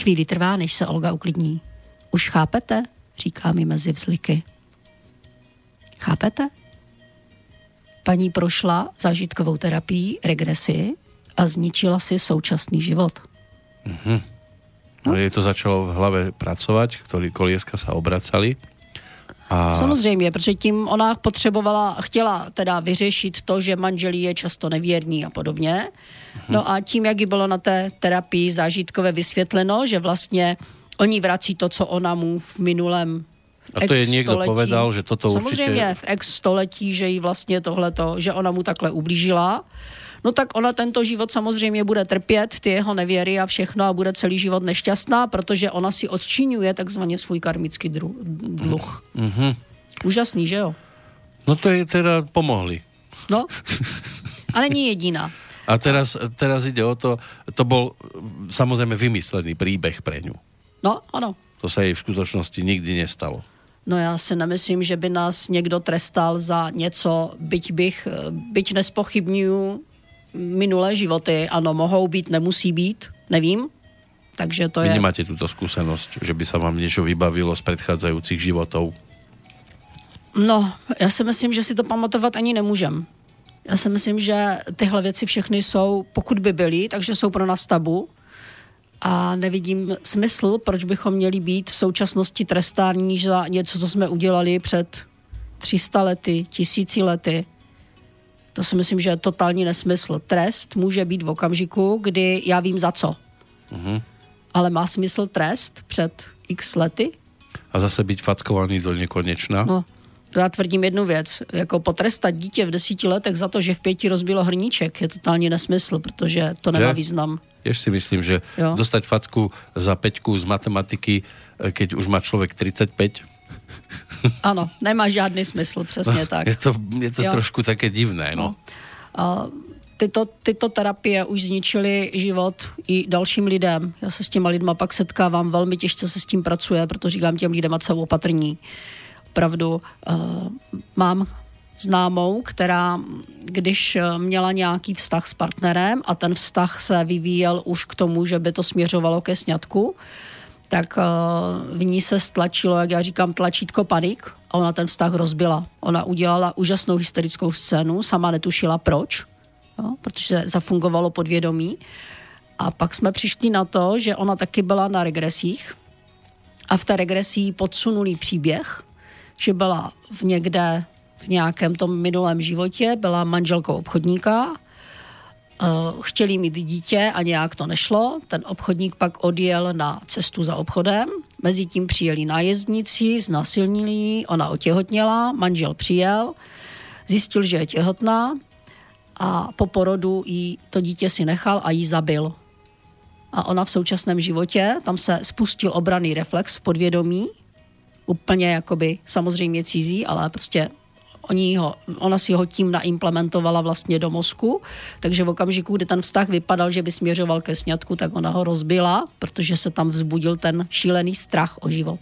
Chvíli trvá, než se Olga uklidní. Už chápete? Říká mi mezi vzliky. Chápete? Paní prošla zážitkovou terapii, regresi a zničila si současný život. No. Je to začalo v hlave pracovať, ktorí kolieska sa obracali. A Samozřejmě, protože tím ona potřebovala, chtěla teda vyřešit to, že manželí je často nevěrný a podobně. No a tím, jak jí bylo na té terapii zážitkové vysvětleno, že vlastně oni vrací to, co ona mu v minulém A to je někdo století- povedal, že toto Samozřejmě určitě- v ex století, že jí vlastně tohleto, že ona mu takhle ublížila. No tak ona tento život samozřejmě bude trpět, ty jeho nevěry a všechno a bude celý život nešťastná, protože ona si odčinuje takzvaně svůj karmický dru, dluh. Mhm. Úžasný, že jo? No to je teda pomohli. No. A není jediná. A teraz, teraz ide o to, to bol mm, samozrejme vymyslený príbeh pre ňu. No, ano. To sa jej v skutočnosti nikdy nestalo. No já si nemyslím, že by nás někdo trestal za něco, byť bych, byť nespochybnuju minulé životy. Ano, mohou být, nemusí být, nevím. Takže to Vy je... nemáte túto skúsenosť, že by sa vám niečo vybavilo z predchádzajúcich životov. No, já si myslím, že si to pamatovat ani nemůžem. Já si myslím, že tyhle věci všechny jsou, pokud by byly, takže jsou pro nás tabu. A nevidím smysl, proč bychom měli být v současnosti trestáni za něco, co jsme udělali před 300 lety, tisíci lety. To si myslím, že je totální nesmysl. Trest může být v okamžiku, kdy já vím za co. Mhm. Ale má smysl trest před x lety? A zase byť fackovaný do nekonečna. No, já tvrdím jednu věc. Jako potrestat dítě v desíti letech za to, že v pěti rozbilo hrníček, je totální nesmysl, protože to nemá Že? význam. Tiež si myslím, že Jo. dostať facku za peťku z matematiky, e, keď už má človek 35, Ano, nemá žádný smysl, přesně tak. je to, je to Jo. trošku také divné. No. A tyto, tyto terapie už zničily život i dalším lidem. Já se s těma lidma pak setkávám, velmi těžce se s tím pracuje, proto říkám těm lidem, ať jsou opatrní. Opravdu uh, mám známou, která, když eh, měla nějaký vztah s partnerem a ten vztah se vyvíjel už k tomu, že by to směřovalo ke sňatku, tak uh, v ní se stlačilo, jak já říkám, tlačítko panik a ona ten vztah rozbila. Ona udělala úžasnou hysterickou scénu, sama netušila proč, jo, protože zafungovalo podvědomí. A pak jsme přišli na to, že ona taky byla na regresích a v té regresii podsunulý příběh, že byla v někde v nějakém tom minulém životě, byla manželkou obchodníka, eh, chtěli mít dítě a nějak to nešlo. Ten obchodník pak odjel na cestu za obchodem, mezi tím přijeli nájezdníci, znásilnili ji, ona otěhotněla, manžel přijel, zjistil, že je těhotná a po porodu jí to dítě si nechal a jí zabil. A ona v současném životě, tam se spustil obraný reflex v podvědomí, úplně jakoby samozřejmě cizí, ale prostě oni ho, ona si ho tím naimplementovala vlastně do mozku, takže v okamžiku, kdy ten vztah vypadal, že by směřoval ke sňatku, tak ona ho rozbila, protože se tam vzbudil ten šílený strach o život.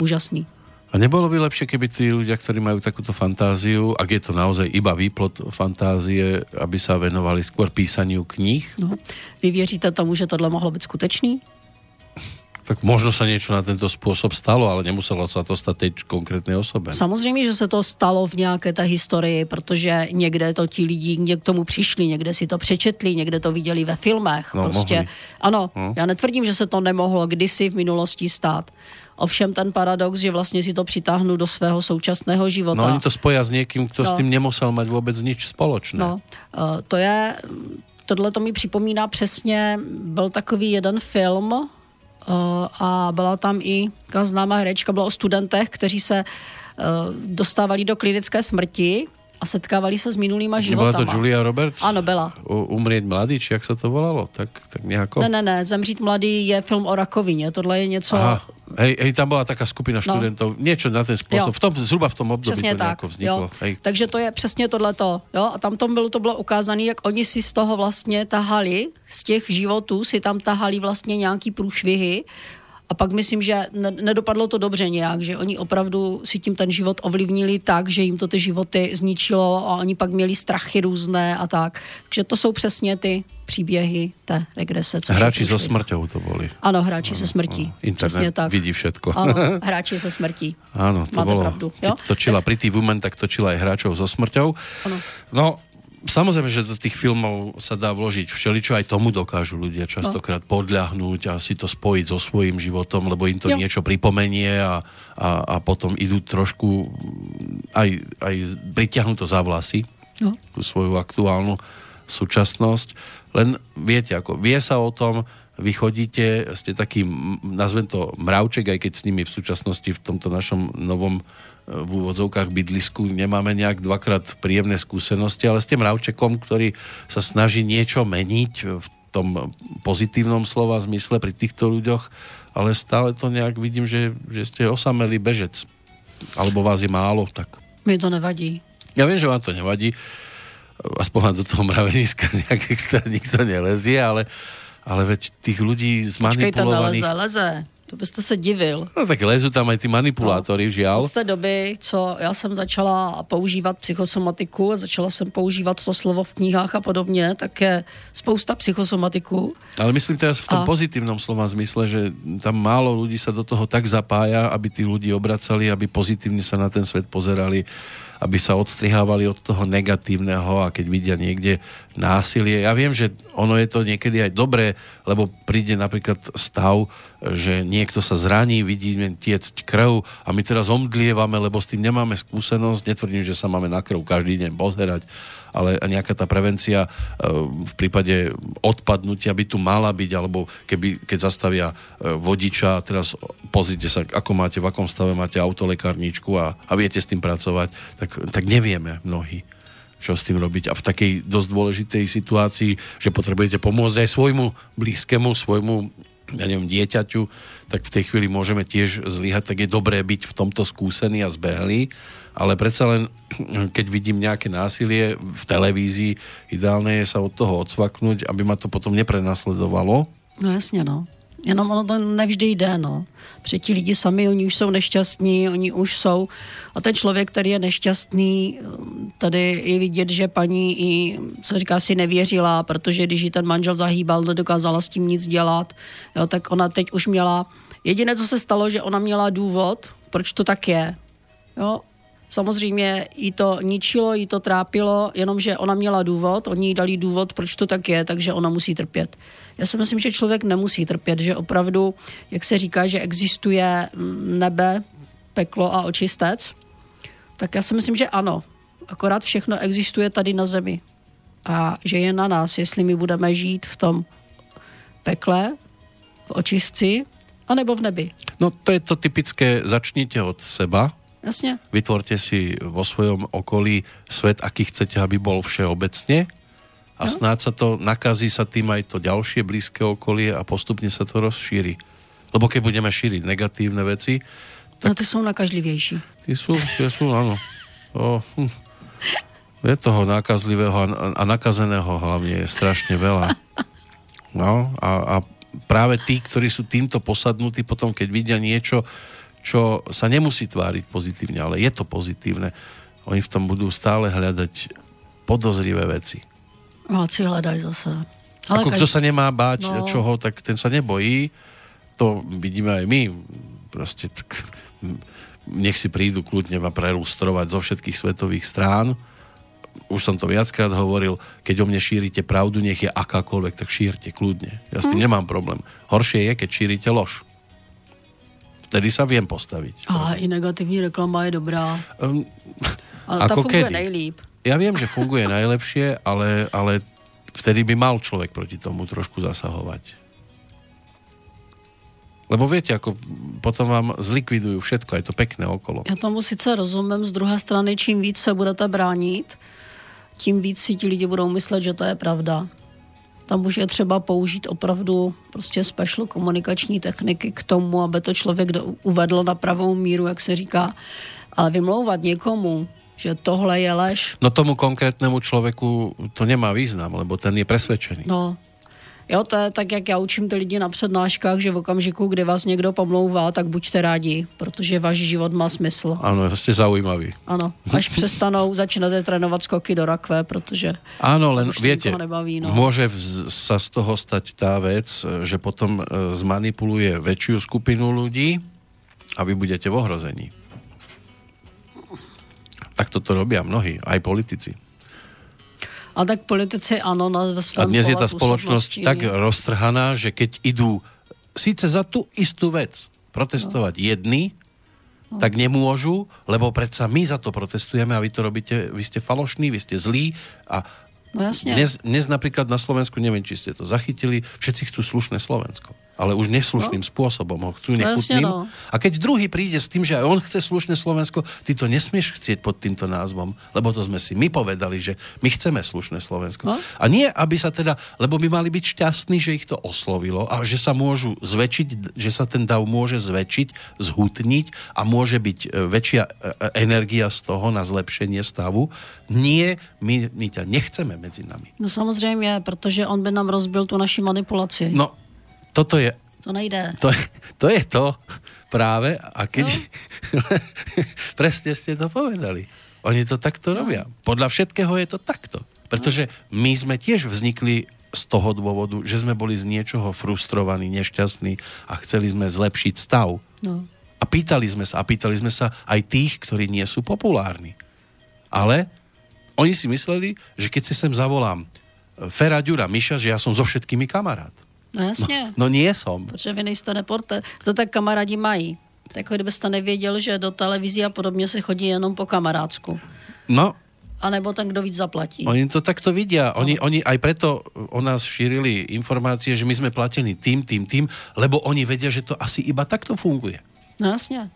Úžasný. A nebolo by lepšie, keby tí ľudia, ktorí majú takúto fantáziu, ak je to naozaj iba výplot fantázie, aby sa venovali skôr písaniu kníh, No. Vy věříte tomu, že tohle mohlo být skutečný? Tak možno sa niečo na tento spôsob stalo, ale nemuselo sa to stať tej konkrétnej osobe. Samozřejmě, že se to stalo v nějaké té historii, protože někde to ti lidi někde k tomu přišli, někde si to přečetli, někde to viděli ve filmech. No, prostě, mohli. ano, Hm. já netvrdím, že se to nemohlo kdysi v minulosti stát. Ovšem ten paradox, že vlastně si to přitáhnu do svého současného života. No oni to spoja s niekým, kto s No. tým nemusel mať vôbec nič spoločné. No, eh, to je, tohle to mi připomíná přesně, byl takový jeden film a byla tam i známá herečka, byla o studentech, kteří se eh, dostávali do klinické smrti a setkávali se s minulýma životama. to Julia Roberts? Ano, byla. U, umrieť mladý, či jak sa to volalo? Tak, tak nejako? Ne, ne, ne, Zemřít mladý je film o rakovině, tohle je něco... Aha. Hej, hej, tam bola taká skupina No. študentov, niečo na ten spôsob. Jo. V tom, zhruba v tom období Přesně to tak. vzniklo. Jo. Hej. Takže to je přesně tohleto. Jo? A tam tom bylo, to bylo ukázané, jak oni si z toho vlastně tahali, z těch životů si tam tahali vlastně nějaký průšvihy a pak myslím, že ne, nedopadlo to dobře nějak, že oni opravdu si tím ten život ovlivnili tak, že jim to ty životy zničilo a oni pak měli strachy různé a tak. Takže to jsou přesně ty příběhy té regrese. Hráči so smrťou to boli. Ano, hráči se smrtí. Přesně Internet tak. vidí všetko. Ano, hráči se smrtí. Áno, to Máte bolo, pravdu, jo? točila Pretty Woman, tak točila aj hráčov so smrťou. Ano. No, samozrejme, že do tých filmov sa dá vložiť všeličo, aj tomu dokážu ľudia častokrát No. podľahnúť a si to spojiť so svojím životom, lebo im to Jo. niečo pripomenie a, a, a potom idú trošku aj, aj pritiahnuť to za vlasy, No. tú svoju aktuálnu súčasnosť. Len viete, ako vie sa o tom, vy chodíte, ste taký, nazvem to mravček, aj keď s nimi v súčasnosti v tomto našom novom v úvodzovkách bydlisku nemáme nejak dvakrát príjemné skúsenosti, ale ste mravčekom, ktorý sa snaží niečo meniť v tom pozitívnom slova zmysle pri týchto ľuďoch, ale stále to nejak vidím, že, že ste osamelý bežec. Alebo vás je málo, tak Mi to nevadí. ja viem, že vám to nevadí, aspoň do toho mraveniska nejak extra nikto nelezie, ale, ale veď tých ľudí zmanipulovaných... neleze, leze. To byste se divil. No tak lezú tam aj tí manipulátori, žiaľ. Od té doby, co já jsem začala používat psychosomatiku, a začala jsem používat to slovo v knihách a podobně, tak je spousta psychosomatiků. Ale myslím teraz v tom A- pozitívnom slova zmysle, že tam málo ľudí sa do toho tak zapája, aby tí ľudí obracali, aby pozitívne sa na ten svet pozerali, aby sa odstrihávali od toho negatívneho a keď vidia niekde násilie. Ja viem, že ono je to niekedy aj dobré, lebo príde napríklad stav, že niekto sa zraní, vidíme tiecť krv a my teraz omdlievame, lebo s tým nemáme skúsenosť. Netvrdím, že sa máme na krv každý deň pozerať, ale nejaká tá prevencia e, v prípade odpadnutia by tu mala byť, alebo keby, keď zastavia e, vodiča, teraz pozrite sa, ako máte, v akom stave máte autolekárničku a, a viete s tým pracovať, tak, tak nevieme mnohí čo s tým robiť. A v takej dosť dôležitej situácii, že potrebujete pomôcť aj svojmu blízkemu, svojmu ja neviem, dieťaťu, tak v tej chvíli môžeme tiež zlyhať, tak je dobré byť v tomto skúsený a zbehlý, ale predsa len, keď vidím nejaké násilie v televízii, ideálne je sa od toho odsvaknúť, aby ma to potom neprenasledovalo. No jasně, no. Jenom ono to nevždy jde, no. Protože lidi sami, oni už jsou nešťastní, oni už jsou. A ten člověk, který je nešťastný, tady je vidět, že paní i, co říká, si nevěřila, protože když ji ten manžel zahýbal, nedokázala s tím nic dělat, jo, tak ona teď už měla, jediné, co se stalo, že ona měla důvod, proč to tak je. Jo, Samozřejmě jí to ničilo, jí to trápilo, jenomže ona měla důvod, oni jí dali důvod, proč to tak je, takže ona musí trpět. Já si myslím, že člověk nemusí trpět, že opravdu, jak se říká, že existuje mm, nebe, peklo a očistec, tak já si myslím, že ano. Akorát všechno existuje tady na zemi. A že je na nás, jestli my budeme žít v tom pekle, v očistci, anebo v nebi. No to je to typické, začnite od seba, Jasně? vytvorte si vo svojom okolí svet, aký chcete, aby bol všeobecne a No. snáď sa to, nakazí sa tým aj to ďalšie blízke okolie a postupne sa to rozšíri. Lebo keď budeme šíriť negatívne veci, No ty jsou nakažlivější. tí sú, tie sú, áno. O, hm. Je toho nákazlivého a, a nakazeného hlavne je strašne veľa. No a, a práve tí, ktorí sú týmto posadnutí, potom keď vidia niečo, čo sa nemusí tváriť pozitívne, ale je to pozitívne, oni v tom budú stále hľadať podozrivé veci. Si hledají zase. Ako kto sa nemá báť No. čoho, tak ten sa nebojí. To vidíme aj my. Proste tak, nech si prídu kľudne ma prelustrovať zo všetkých svetových strán. Už som to viackrát hovoril, keď o mne šírite pravdu, nech je akákoľvek, tak šírte kľudne. Ja s tým Hm. nemám problém. Horšie je, keď šírite lož. Vtedy sa viem postaviť. A i negativní reklama je dobrá. Um, Ale ta Ako funguje kedy? nejlíp. Ja viem, že funguje najlepšie, ale, ale vtedy by mal človek proti tomu trošku zasahovať. Lebo viete, ako potom vám zlikvidujú všetko, aj to pekné okolo. Já tomu sice rozumím, z druhé strany, čím víc se budete bránit, tím víc si ti lidi budou myslet, že to je pravda. Tam už je třeba použít opravdu prostě special komunikační techniky k tomu, aby to člověk uvedl na pravou míru, jak se říká. Ale vymlouvat někomu, že tohle je lež, No tomu konkrétnemu človeku to nemá význam, lebo ten je presvedčený. no, Jo, to je tak, jak já učím ty lidi na přednáškách, že v okamžiku, kdy vás někdo pomlouvá, tak buďte rádi, protože váš život má smysl. Áno, ste zaujímaví. Ano, až přestanou, začnete trénovat skoky do rakve, protože Áno, len viete, nikoho nebaví, no. môže vz, sa z toho stať tá vec, že potom e, zmanipuluje väčšiu skupinu ľudí a vy budete v ohrození. Tak toto robia mnohí, aj politici. a tak politici ano, na, A dnes je spoločnosť působnosti. tak roztrhaná, že keď idú síce za tú istú vec protestovať jedni, No. tak nemôžu, lebo predsa my za to protestujeme a vy to robíte, vy ste falošní, vy ste zlí a No jasně. dnes, dnes napríklad na Slovensku, neviem, či ste to zachytili, všetci chcú slušné Slovensko. Ale už neslušným no. spôsobom ho chcú nechutným. no. A keď druhý príde s tým, že aj on chce slušné Slovensko, ty to nesmieš chcieť pod týmto názvom, lebo to sme si my povedali, že my chceme slušné Slovensko. No. A nie, aby sa teda, lebo by mali byť šťastní, že ich to oslovilo a že sa môžu zväčšiť, že sa ten dav môže zväčšiť, zhutniť a môže byť e, väčšia e, e, energia z toho na zlepšenie stavu. Nie, my, my ťa nechceme medzi nami. No samozřejmě, protože on by nám rozbil tu naši manipulaci. No, toto je, To nejde. to, je- to je to práve a keď... No. presne ste to povedali. Oni to takto robia. Podľa všetkého je to takto. Pretože my sme tiež vznikli z toho dôvodu, že sme boli z niečoho frustrovaní, nešťastní a chceli sme zlepšiť stav. No. A pýtali sme sa, a pýtali sme sa aj tých, ktorí nie sú populárni. Ale oni si mysleli, že keď si sem zavolám Fera Ďura Miša, že ja som so všetkými kamarát. No jasně. No nie som. Protože vy nejste reporter. To tak kamarádi mají. Tak jako kdybyste nevěděl, že do televizí a podobně se chodí jenom po kamarádsku. No, A nebo ten, kdo víc zaplatí. Oni to takto vidia. Oni, oni aj preto o nás šírili informácie, že my sme platení tým, tým, tým, lebo oni vedia, že to asi iba takto funguje. No jasně.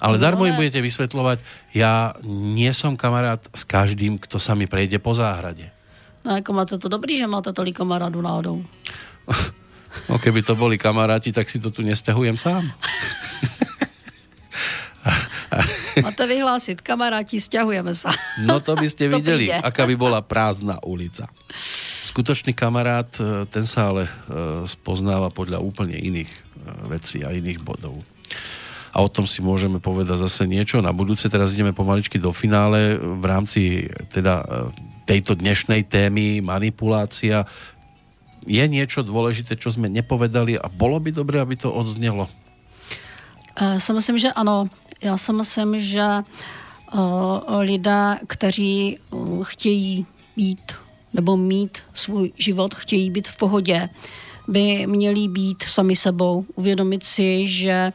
Ale No, darmo im ale- budete vysvetľovať, ja nie som kamarát s každým, kto sa mi prejde po záhrade. No jako máte to dobrý, že máte tolik kamarádů náhodou. No keby to boli kamaráti, tak si to tu nesťahujem sám. Máte vyhlásit, kamaráti, stěhujeme se. No to by ste To aká by bola prázdna ulica. Skutočný kamarát, e, ten sa ale e, spoznáva podľa úplne iných e, vecí a iných bodov. A o tom si môžeme povedať zase niečo na budúce. Teraz ideme pomaličky do finále v rámci teda tejto dnešnej témy manipulácia. Je niečo dôležité, čo sme nepovedali a bolo by dobré, aby to odznelo? Já si myslím, že ano. Já si myslím, že uh, lidé, kteří uh, chtějí být nebo mít svůj život, chtějí být v pohodě, by měli být sami sebou, uvědomit si, že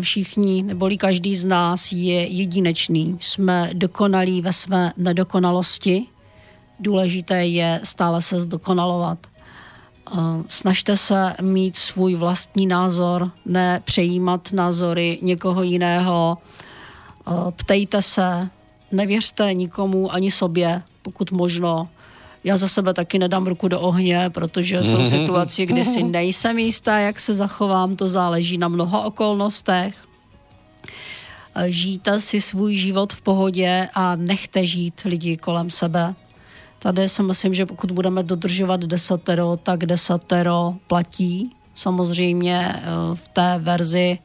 všichni, neboli každý z nás je jedinečný. Jsme dokonalí ve své nedokonalosti. Důležité je stále se zdokonalovat. Snažte se mít svůj vlastní názor, ne přejímat názory někoho jiného. Ptejte se, nevěřte nikomu ani sobě, pokud možno. Já za sebe taky nedám ruku do ohně, protože jsou situace, kdy si nejsem jistá, jak se zachovám, to záleží na mnoha okolnostech. Žijte si svůj život v pohodě a nechte žít lidi kolem sebe. Tady si myslím, že pokud budeme dodržovat desatero, tak desatero platí. Samozřejmě eh, v té verzi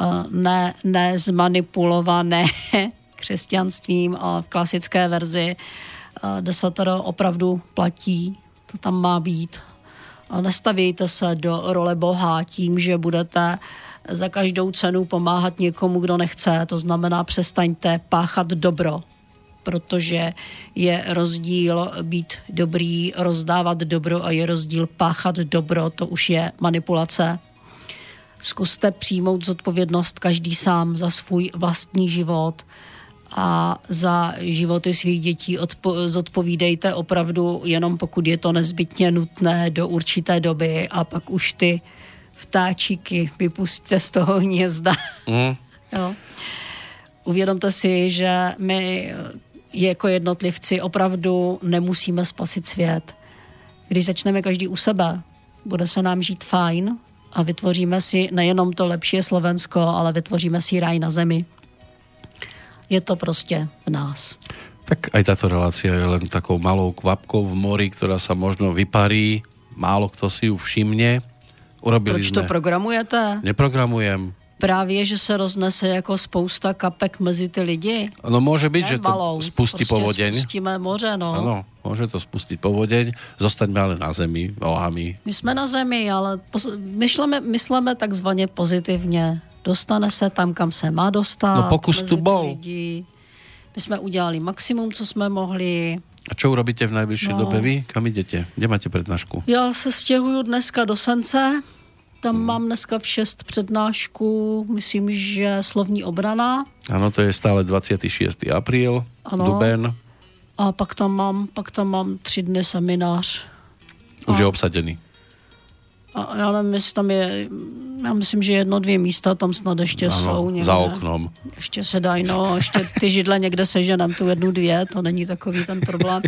eh, ne, ne zmanipulované křesťanstvím, ale v klasické verzi eh, desatero opravdu platí. To tam má být. A nestavějte se do role Boha tím, že budete za každou cenu pomáhat někomu, kdo nechce. To znamená, přestaňte páchat dobro protože je rozdíl být dobrý, rozdávat dobro a je rozdíl páchat dobro, to už je manipulace. Zkuste přijmout zodpovědnost každý sám za svůj vlastní život a za životy svých dětí odpo- zodpovídejte opravdu jenom pokud je to nezbytně nutné do určité doby a pak už ty vtáčíky vypustíte z toho hnízda. Mm. Jo. Uvědomte si, že my jako jednotlivci opravdu nemusíme spasit svět. Když začneme každý u sebe, bude se nám žít fajn a vytvoříme si nejenom to lepší Slovensko, ale vytvoříme si ráj na zemi. Je to prostě v nás. Tak aj táto relácia je len takou malou kvapkou v mori, ktorá sa možno vyparí. Málo kto si ju všimne. Urobili Proč sme... to programujete? Neprogramujem. Právě, že se roznese jako spousta kapek mezi ty lidi. No môže byť, Ne, že to valou. spustí prostě povodeň. Spustíme moře, no. Áno, môže to spustiť povodeň. Zostaňme ale na zemi, nohami. My jsme na zemi, ale myšleme, myslíme takzvaně pozitivně. Dostane se tam, kam se má dostat. No, pokus tu bol. Lidi. My jsme udělali maximum, co jsme mohli. A čo urobíte v najbližšej No. dobe vy? Kam idete? Kde máte prednášku? Já se stěhuju dneska do Sence. Tam mám dneska v 6 přednášku, myslím, že slovní obrana. Áno, to je stále 26. apríl, Ano. Duben. A pak tam mám, pak tam mám tři dny seminář. Už A- je obsadený. A já nevím, jestli tam je, já myslím, že jedno, dvě místa tam snad ještě jsou. Někde. za oknom. Ještě se dají, no, ještě ty židle někde seženem, tu jednu, dvě, to není takový ten problém.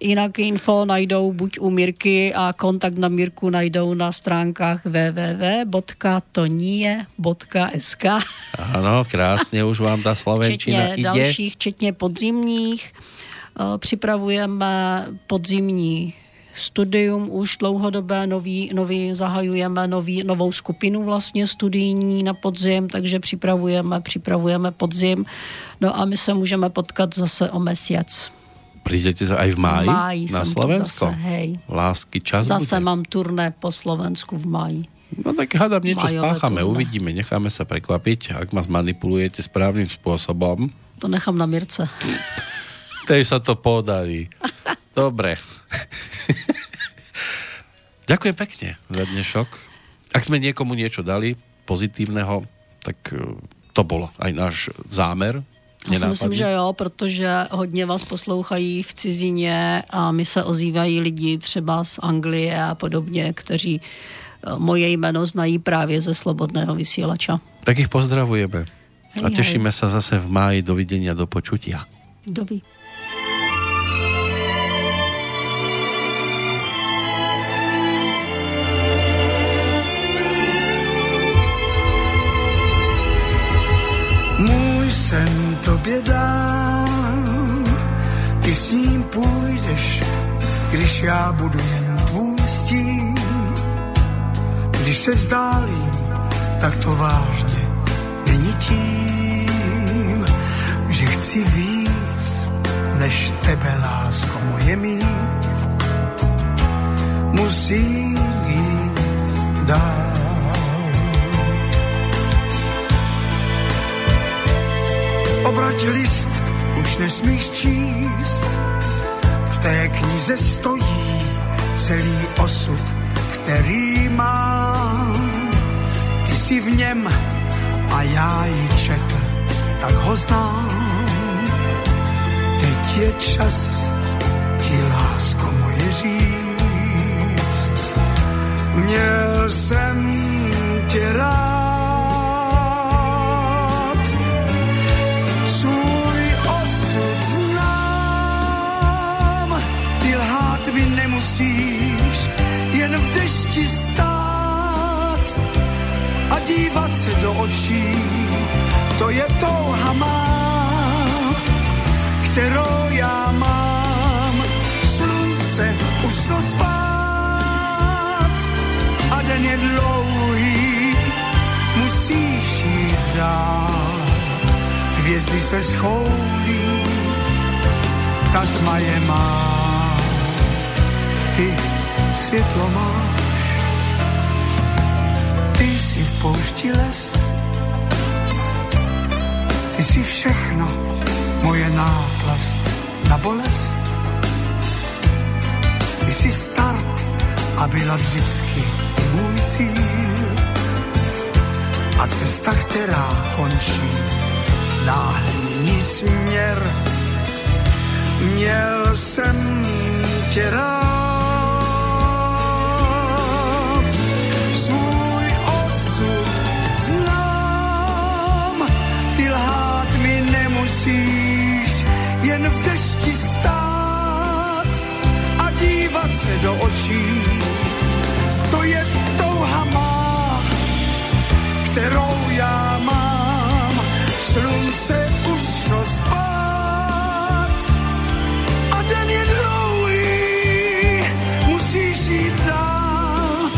Jinak info najdou buď u Mirky a kontakt na Mirku najdou na stránkách www.tonie.sk Áno, krásne, už vám tá Slovenčina včetně ide. dalších, včetně podzimních. Eh, Připravujeme podzimní studium už dlouhodobé, nový, nový zahajujeme nový, novou skupinu vlastně studijní na podzim, takže připravujeme, připravujeme podzim. No a my se můžeme potkat zase o měsíc. Prídete sa aj v máji, V máji na Slovensko? zase, hej. Lásky čas Zase bude. mám turné po Slovensku v máji. No tak hádam, niečo Majové spáchame, turné. uvidíme, necháme sa prekvapiť, ak ma zmanipulujete správnym spôsobom. To nechám na Mirce. Tej sa to podarí. Dobre. Ďakujem pekne za dnešok. Ak sme niekomu niečo dali pozitívneho, tak eh, to bol aj náš zámer. Já si myslím, že jo, protože hodně vás poslouchají v cizině a my se ozývají lidi třeba z Anglie a podobně, kteří eh, moje jméno znají právě ze Slobodného vysílača. Tak ich pozdravujeme. Hej, a hej. tešíme sa zase v máji. Dovidenia, do počutia. Doví. Tobě dám, ty s ním půjdeš, když já budu jen tvůj stín. Když se vzdálím, tak to vážně není tím, že chci víc, než tebe, lásko moje mít. Musím jít dál. Obrať list, už nesmíš číst. V té knize stojí celý osud, který mám. Ty jsi v něm a já ji četl, tak ho znám. Teď je čas ti lásko moje říct. Měl jsem tě rád, dívat se do očí. To je touha má, kterou já mám. Slunce už šlo spát a den je dlouhý, musíš jít dál hvězdy se schoulí, ta tma je má, ty světlo máš. Ty jsi v poušti les, ty jsi všechno, moje náplast na bolest. Ty jsi start a byla vždycky můj cíl. A cesta, která končí, náhle mění směr. Měl jsem tě rád, musíš jen v dešti stát a dívat se do očí. To je touha má, kterou já mám. Slunce už šlo spát a den je dlouhý, musíš jít dál.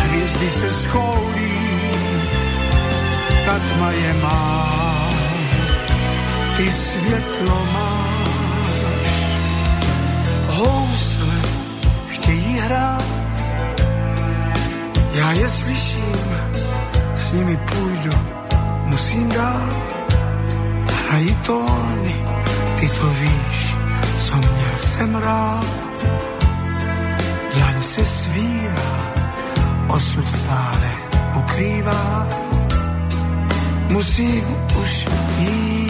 Hvězdy se schoulí, Katma je má ty světlo máš. Housle chtějí hrát, já je slyším, s nimi půjdu, musím dát. Hrají tóny, ty to víš, co měl jsem rád. Dlaň se svírá, osud stále ukrývá. Musím už jít